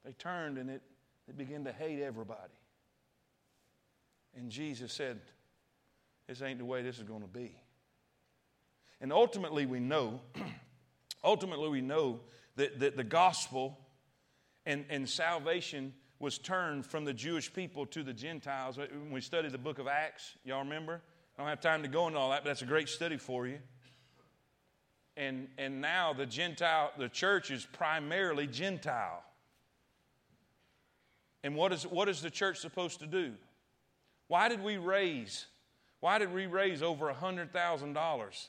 they turned and it, they began to hate everybody. And Jesus said, This ain't the way this is going to be. And ultimately, we know, ultimately, we know that, that the gospel and, and salvation was turned from the Jewish people to the Gentiles. Uh, when we studied the book of Acts, y'all remember? I don't have time to go into all that, but that's a great study for you. And, and now the Gentile, the church is primarily Gentile. And what is, what is the church supposed to do? Why did we raise, why did we raise over $100,000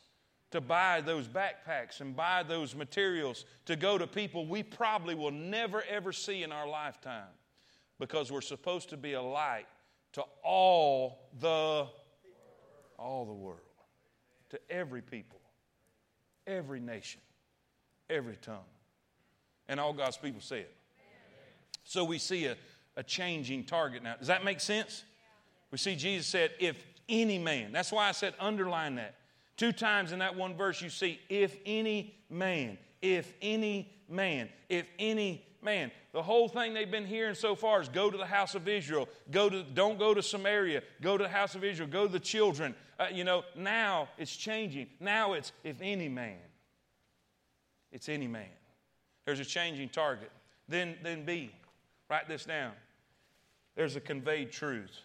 to buy those backpacks and buy those materials to go to people we probably will never ever see in our lifetime? Because we're supposed to be a light to all the all the world, to every people, every nation, every tongue. And all God's people say it. So we see a, a changing target now. Does that make sense? We see Jesus said, if any man, that's why I said underline that. Two times in that one verse, you see, if any man, if any man, if any man. The whole thing they've been hearing so far is go to the house of Israel. Go to, don't go to Samaria. Go to the house of Israel. Go to the children. Uh, you know, now it's changing. Now it's if any man. It's any man. There's a changing target. Then, then B, write this down. There's a conveyed truth.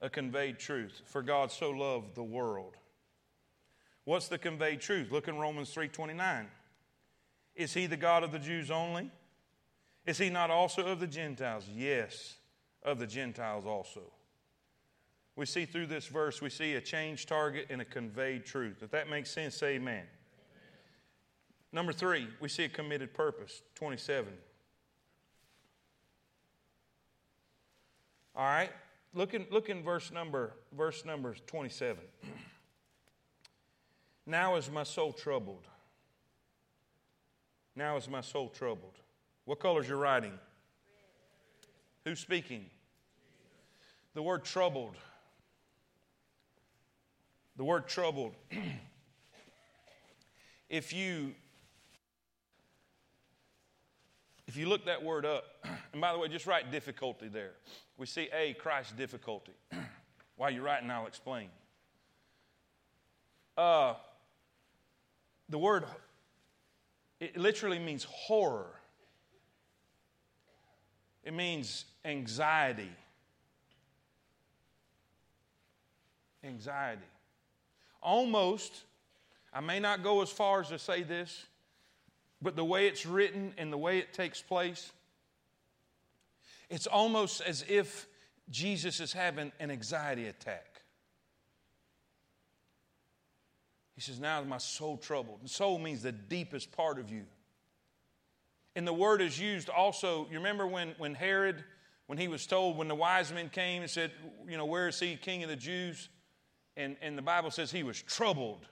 A conveyed truth. For God so loved the world. What's the conveyed truth? Look in Romans 3:29. Is he the God of the Jews only? Is he not also of the Gentiles? Yes, of the Gentiles also. We see through this verse, we see a changed target and a conveyed truth. If that makes sense, amen. amen. Number three, we see a committed purpose, 27. All right, look in, look in verse number verse number 27. now is my soul troubled. Now is my soul troubled. What color is your writing? Who's speaking? The word troubled. The word troubled. if you if you look that word up, and by the way, just write difficulty there. We see A, Christ's difficulty. While you're writing, I'll explain. Uh, the word it literally means horror, it means anxiety. Anxiety. Almost, I may not go as far as to say this, but the way it's written and the way it takes place, it's almost as if Jesus is having an anxiety attack. He says, Now is my soul troubled. And soul means the deepest part of you. And the word is used also, you remember when, when Herod, when he was told, when the wise men came and said, You know, where is he, king of the Jews? And, and the Bible says he was troubled.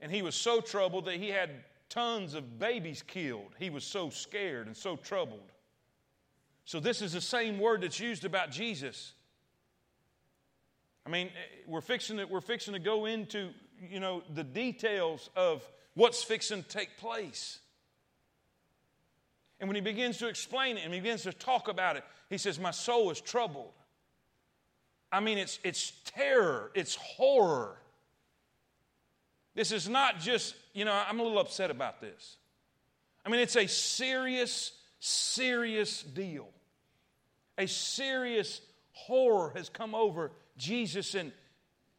And he was so troubled that he had tons of babies killed. He was so scared and so troubled. So, this is the same word that's used about Jesus. I mean, eh, we're fixing to, we're fixing to go into, you know, the details of what's fixing to take place. And when he begins to explain it and he begins to talk about it, he says, My soul is troubled. I mean, it's, it's terror, it's horror. This is not just, you know, I'm a little upset about this. I mean, it's a serious, serious deal. A serious horror has come over Jesus, and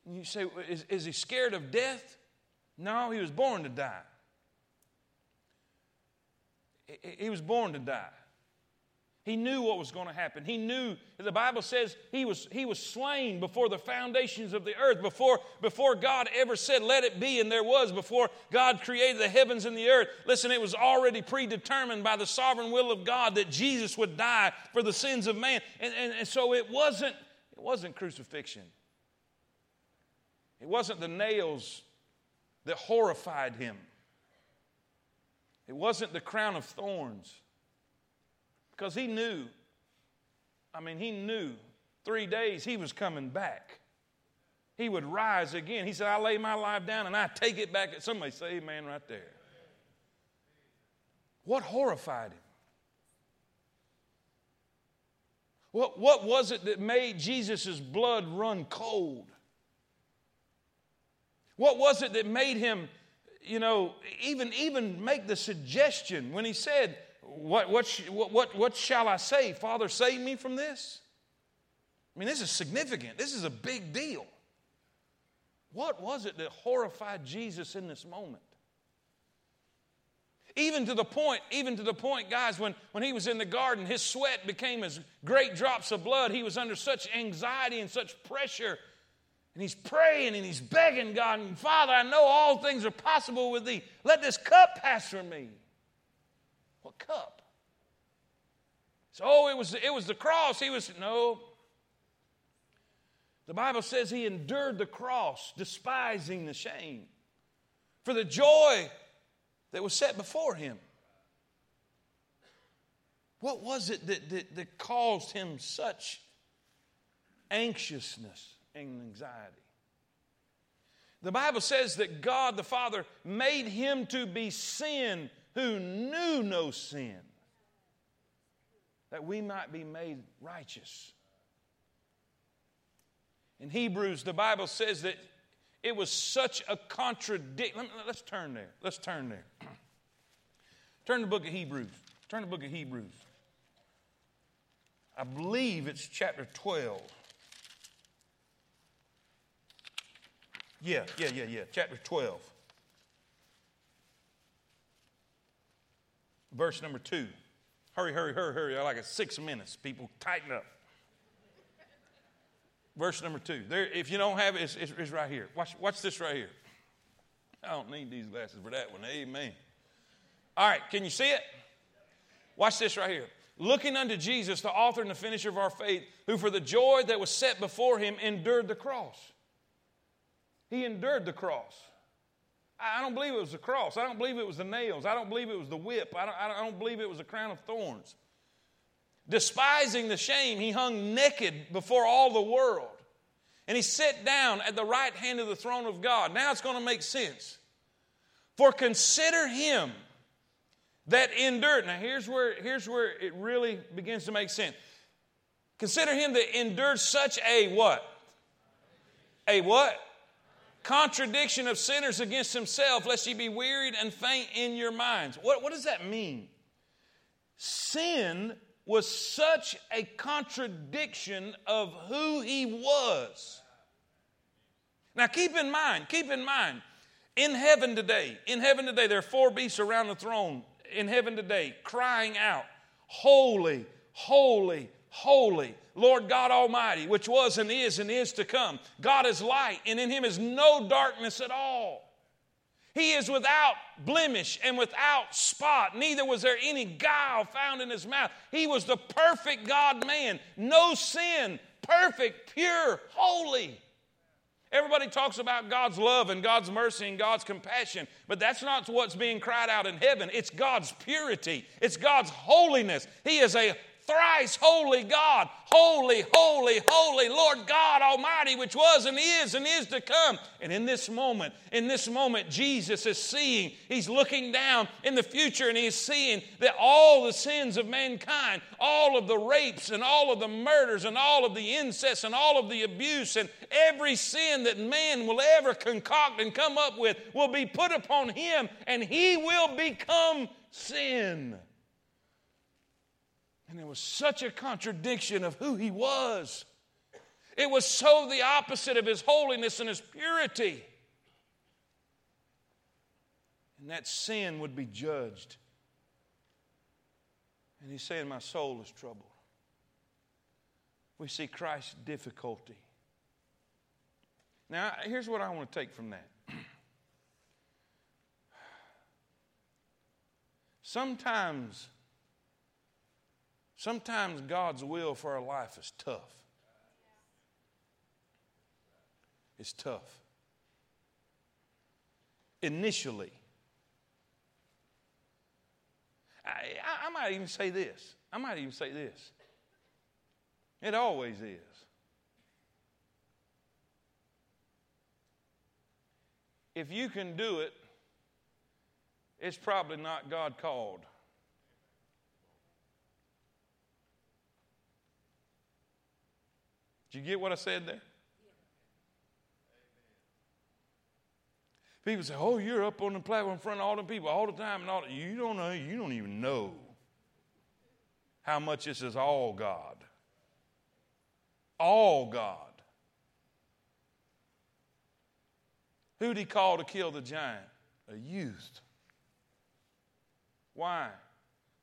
you say, is, is he scared of death? No, he was born to die. He was born to die. He knew what was going to happen. He knew, the Bible says he was, he was slain before the foundations of the earth, before, before God ever said, let it be, and there was, before God created the heavens and the earth. Listen, it was already predetermined by the sovereign will of God that Jesus would die for the sins of man. And, and, and so it wasn't, it wasn't crucifixion. It wasn't the nails that horrified him. It wasn't the crown of thorns. Because he knew, I mean, he knew three days he was coming back. He would rise again. He said, I lay my life down and I take it back. Somebody say amen right there. What horrified him? What, what was it that made Jesus' blood run cold? What was it that made him, you know, even, even make the suggestion when he said, what, what, what, what shall I say? Father, save me from this? I mean, this is significant. This is a big deal. What was it that horrified Jesus in this moment? Even to the point, even to the point, guys, when, when he was in the garden, his sweat became as great drops of blood. He was under such anxiety and such pressure. And he's praying and he's begging God, Father, I know all things are possible with thee. Let this cup pass from me. What cup? So, oh, it was, it was the cross. He was, no. The Bible says he endured the cross, despising the shame, for the joy that was set before him. What was it that, that, that caused him such anxiousness and anxiety? The Bible says that God the Father made him to be sin who knew no sin, that we might be made righteous. In Hebrews, the Bible says that it was such a contradiction. Let's turn there. Let's turn there. turn the book of Hebrews. Turn the book of Hebrews. I believe it's chapter 12. Yeah, yeah, yeah, yeah. Chapter 12. Verse number two. Hurry, hurry, hurry, hurry. I like it. Six minutes. People, tighten up. Verse number two. There, if you don't have it, it's, it's, it's right here. Watch, watch this right here. I don't need these glasses for that one. Amen. All right, can you see it? Watch this right here. Looking unto Jesus, the author and the finisher of our faith, who for the joy that was set before him endured the cross. He endured the cross. I don't believe it was the cross. I don't believe it was the nails. I don't believe it was the whip. I don't, I don't believe it was a crown of thorns. Despising the shame, he hung naked before all the world. And he sat down at the right hand of the throne of God. Now it's going to make sense. For consider him that endured. Now here's where, here's where it really begins to make sense. Consider him that endured such a what? A what? Contradiction of sinners against himself, lest ye be wearied and faint in your minds. What, what does that mean? Sin was such a contradiction of who he was. Now, keep in mind, keep in mind, in heaven today, in heaven today, there are four beasts around the throne in heaven today crying out, Holy, holy, holy, Lord God Almighty, which was and is and is to come. God is light, and in him is no darkness at all. He is without blemish and without spot. Neither was there any guile found in his mouth. He was the perfect God man, no sin, perfect, pure, holy. Everybody talks about God's love and God's mercy and God's compassion, but that's not what's being cried out in heaven. It's God's purity, it's God's holiness. He is a thrice holy God, holy, holy, holy Lord God Almighty, which was and is and is to come. And in this moment, in this moment, Jesus is seeing, he's looking down in the future and he's seeing that all the sins of mankind, all of the rapes and all of the murders and all of the incest and all of the abuse and every sin that man will ever concoct and come up with will be put upon him and he will become sin. And it was such a contradiction of who he was. It was so the opposite of his holiness and his purity. And that sin would be judged. And he's saying, My soul is troubled. We see Christ's difficulty. Now, here's what I want to take from that. Sometimes, sometimes God's will for our life is tough. It's tough. Initially, I, I, might even say this. I might even say this. It always is. If you can do it, it's probably not God called. Did you get what I said there? People say, "Oh, you're up on the platform in front of all the people all the time," and all. You don't know. You don't even know how much this is all God. All God. Who'd he call to kill the giant? A youth. Why?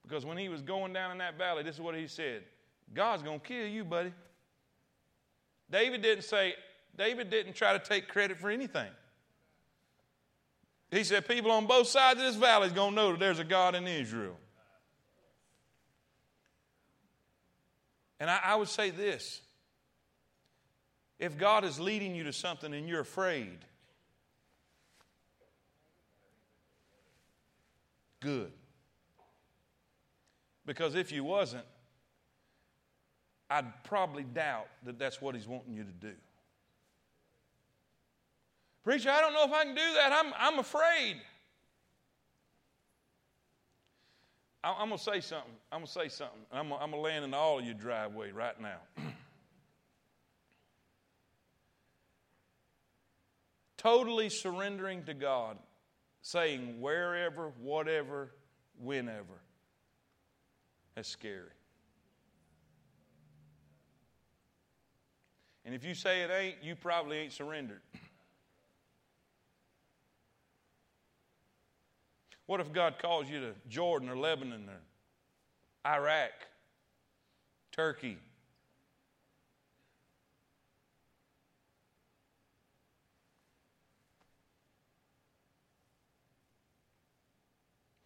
Because when he was going down in that valley, this is what he said God's to kill you, buddy. David didn't say, David didn't try to take credit for anything. He said, People on both sides of this valley is going to know that there's a God in Israel. And I, I, would say this if God is leading you to something and you're afraid, good. Because if you wasn't, I'd probably doubt that that's what He's wanting you to do. Preacher, I don't know if I can do that. I'm, I'm afraid. I, I'm going to say something. I'm going to say something. I'm, I'm going to land in all of your driveway right now. totally surrendering to God, saying wherever, whatever, whenever. That's scary. And if you say it ain't, you probably ain't surrendered. What if God calls you to Jordan or Lebanon or Iraq, Turkey?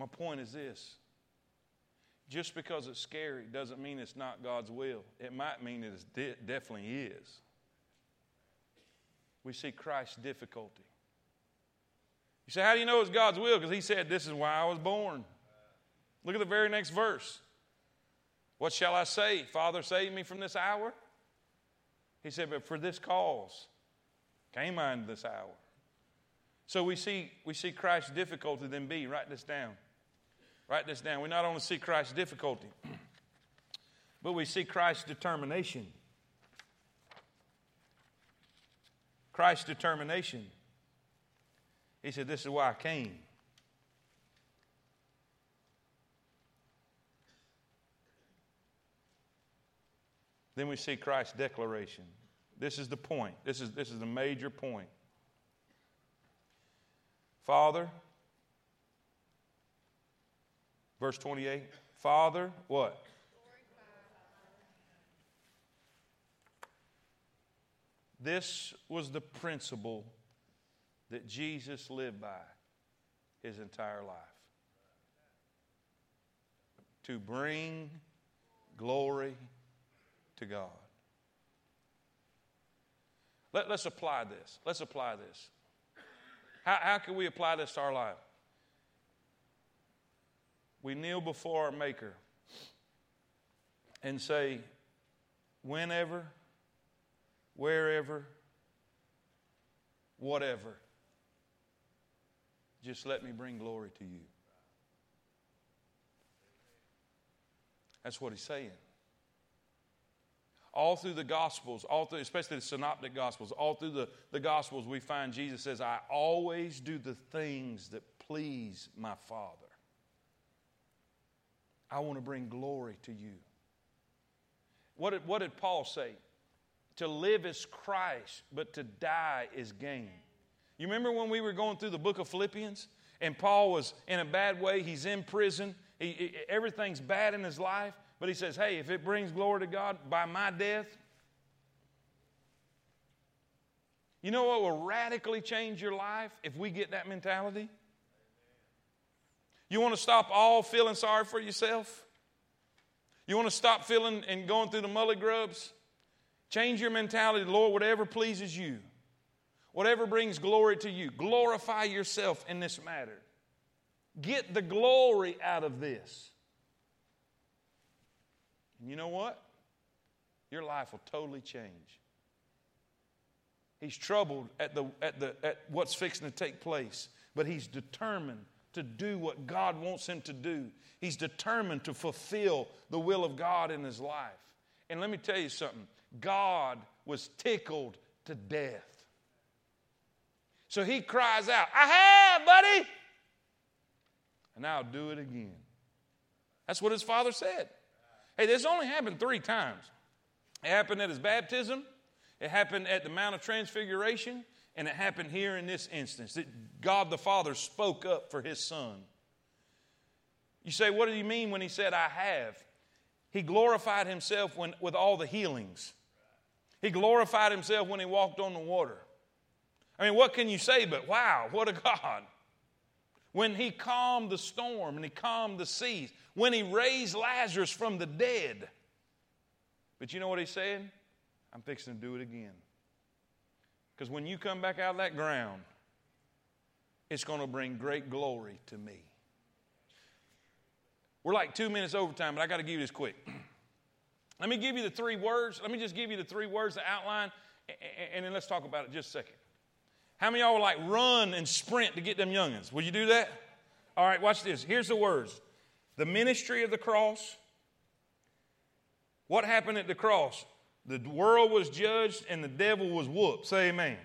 My point is this just because it's scary doesn't mean it's not God's will. It might mean it de- definitely is. We see Christ's difficulty. You say, How do you know it's God's will? Because He said, This is why I was born. Look at the very next verse. What shall I say? Father, save me from this hour? He said, But for this cause came I into this hour. So we see, we see Christ's difficulty, then B, write this down. Write this down. We not only see Christ's difficulty, but we see Christ's determination. Christ's determination. He said, This is why I came. Then we see Christ's declaration. This is the point. This is, this is the major point. Father, Verse 28 Father, what? This was the principle that Jesus lived by his entire life to bring glory to God. Let, us apply this. Let's apply this. How, how can we apply this to our life? we kneel before our Maker and say, whenever, wherever, whatever, just let me bring glory to you. That's what he's saying. All through the Gospels, all through, especially the Synoptic Gospels, all through the, the Gospels, we find Jesus says, I always do the things that please my Father. I want to bring glory to you. What did, what did Paul say? To live is Christ, but to die is gain. You remember when we were going through the book of Philippians and Paul was in a bad way? He's in prison. He, he, everything's bad in his life, but he says, hey, if it brings glory to God by my death, you know what will radically change your life if we get that mentality? You want to stop all feeling sorry for yourself? You want to stop feeling and going through the mully grubs? Change your mentality, Lord, whatever pleases you, whatever brings glory to you. Glorify yourself in this matter. Get the glory out of this. And you know what? Your life will totally change. He's troubled at, the, at, the, at what's fixing to take place, but he's determined to do what God wants him to do. He's determined to fulfill the will of God in his life. And let me tell you something God was tickled to death. So he cries out, I have, buddy. And I'll do it again. That's what his father said. Hey, this only happened three times. It happened at his baptism, it happened at the Mount of Transfiguration, and it happened here in this instance that God the Father spoke up for his son. You say, what do you mean when he said, I have? He glorified himself when, with all the healings. He glorified himself when he walked on the water. I mean, what can you say but, wow, what a God? When he calmed the storm and he calmed the seas, when he raised Lazarus from the dead. But you know what he's saying? I'm fixing to do it again. Because when you come back out of that ground, it's going to bring great glory to me. We're like two minutes overtime, but I got to give you this quick. Let me give you the three words. Let me just give you the three words, the outline, and then let's talk about it just a second. How many of y'all like run and sprint to get them youngins? Will you do that? All right, watch this. Here's the words the ministry of the cross. What happened at the cross? The world was judged and the devil was whooped. Say amen.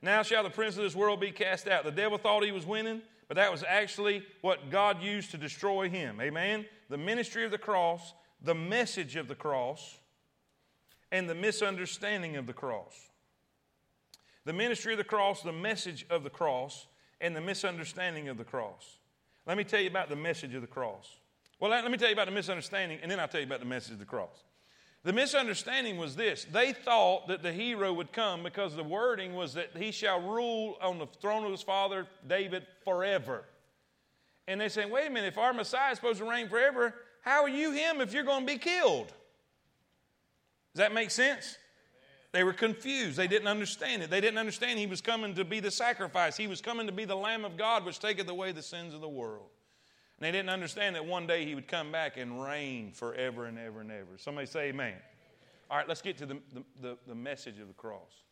Now shall the prince of this world be cast out. The devil thought he was winning, but that was actually what God used to destroy him. Amen. The ministry of the cross, the message of the cross, and the misunderstanding of the cross. The ministry of the cross, the message of the cross, and the misunderstanding of the cross. Let me tell you about the message of the cross. Well, let me tell you about the misunderstanding, and then I'll tell you about the message of the cross. The misunderstanding was this they thought that the hero would come because the wording was that he shall rule on the throne of his father David forever. And they said, wait a minute, if our Messiah is supposed to reign forever, how are you him if you're going to be killed? Does that make sense? They were confused. They didn't understand it. They didn't understand he was coming to be the sacrifice. He was coming to be the Lamb of God, which taketh away the sins of the world. And they didn't understand that one day he would come back and reign forever and ever and ever. Somebody say amen. All right, let's get to the, the, the, the message of the cross.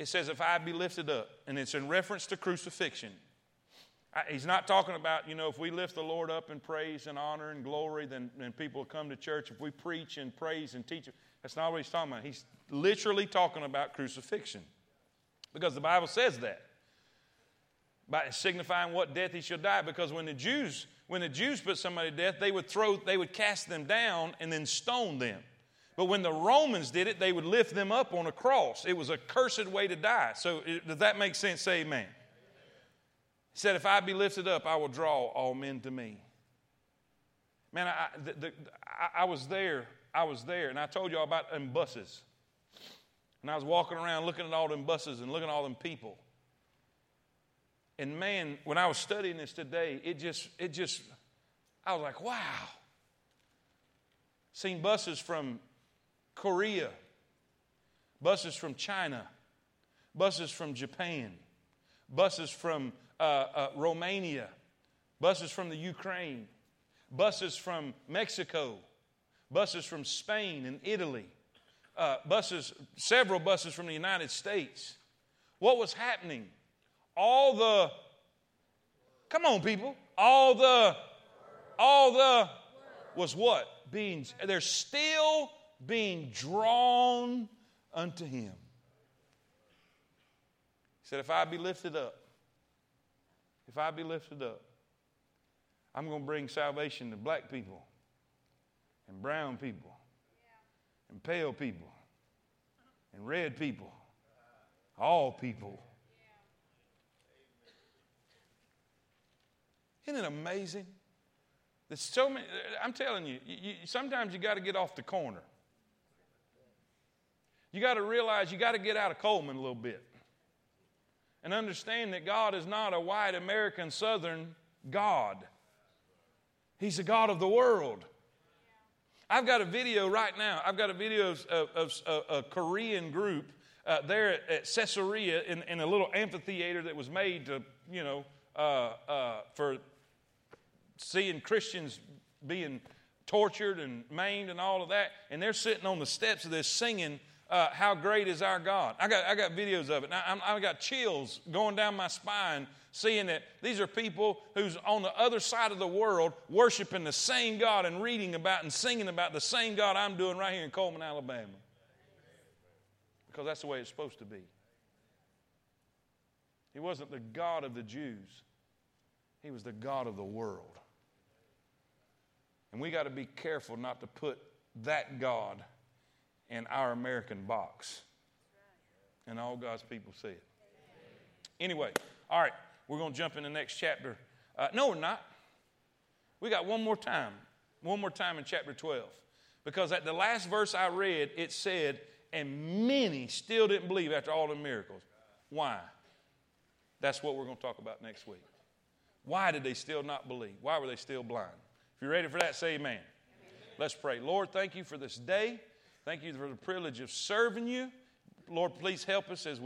It says, If I be lifted up, and it's in reference to crucifixion. He's not talking about, you know, if we lift the Lord up in praise and honor and glory, then, then people will come to church. If we preach and praise and teach, that's not what he's talking about. He's literally talking about crucifixion because the Bible says that by signifying what death he shall die. Because when the Jews, when the Jews put somebody to death, they would throw, they would cast them down and then stone them. But when the Romans did it, they would lift them up on a cross. It was a cursed way to die. So does that make sense? Say amen. He said, If I be lifted up, I will draw all men to me. Man, I, the, the, I, I was there. I was there, and I told you all about them buses. And I was walking around looking at all them buses and looking at all them people. And man, when I was studying this today, it just, it just, I was like, wow. Seen buses from Korea, buses from China, buses from Japan, buses from uh, uh, Romania, buses from the Ukraine, buses from Mexico, buses from Spain and Italy, uh, buses, several buses from the United States. What was happening? all the, come on, people, all the, all the, was what? Being, they're still being drawn unto him. He said, if I be lifted up, if I be lifted up, I'm going to bring salvation to black people and brown people and pale people and red people, all people. Isn't it amazing? There's so many, I'm telling you, you, you sometimes you got to get off the corner. You got to realize you got to get out of Cullman a little bit and understand that God is not a white American Southern God. He's a God of the world. I've got a video right now. I've got a video of, of, of a Korean group uh, there at, at Caesarea in, in, a little amphitheater that was made to, you know, uh, uh, for seeing Christians being tortured and maimed and all of that. And they're sitting on the steps of this singing uh, how great is our God. I got, I got videos of it. Now, i have got chills going down my spine seeing that these are people who's on the other side of the world worshiping the same God and reading about and singing about the same God I'm doing right here in Cullman, Alabama. Because that's the way it's supposed to be. He wasn't the God of the Jews, He was the God of the world. And we got to be careful not to put that God in our American box. And all God's people see it. Anyway, all right, we're going to jump in the next chapter. Uh, no, we're not. We got one more time. One more time in chapter 12. Because at the last verse I read, it said, and many still didn't believe after all the miracles. Why? That's what we're going to talk about next week. Why did they still not believe? Why were they still blind? If you're ready for that, say amen. amen. Let's pray. Lord, thank you for this day. Thank you for the privilege of serving you. Lord, please help us as we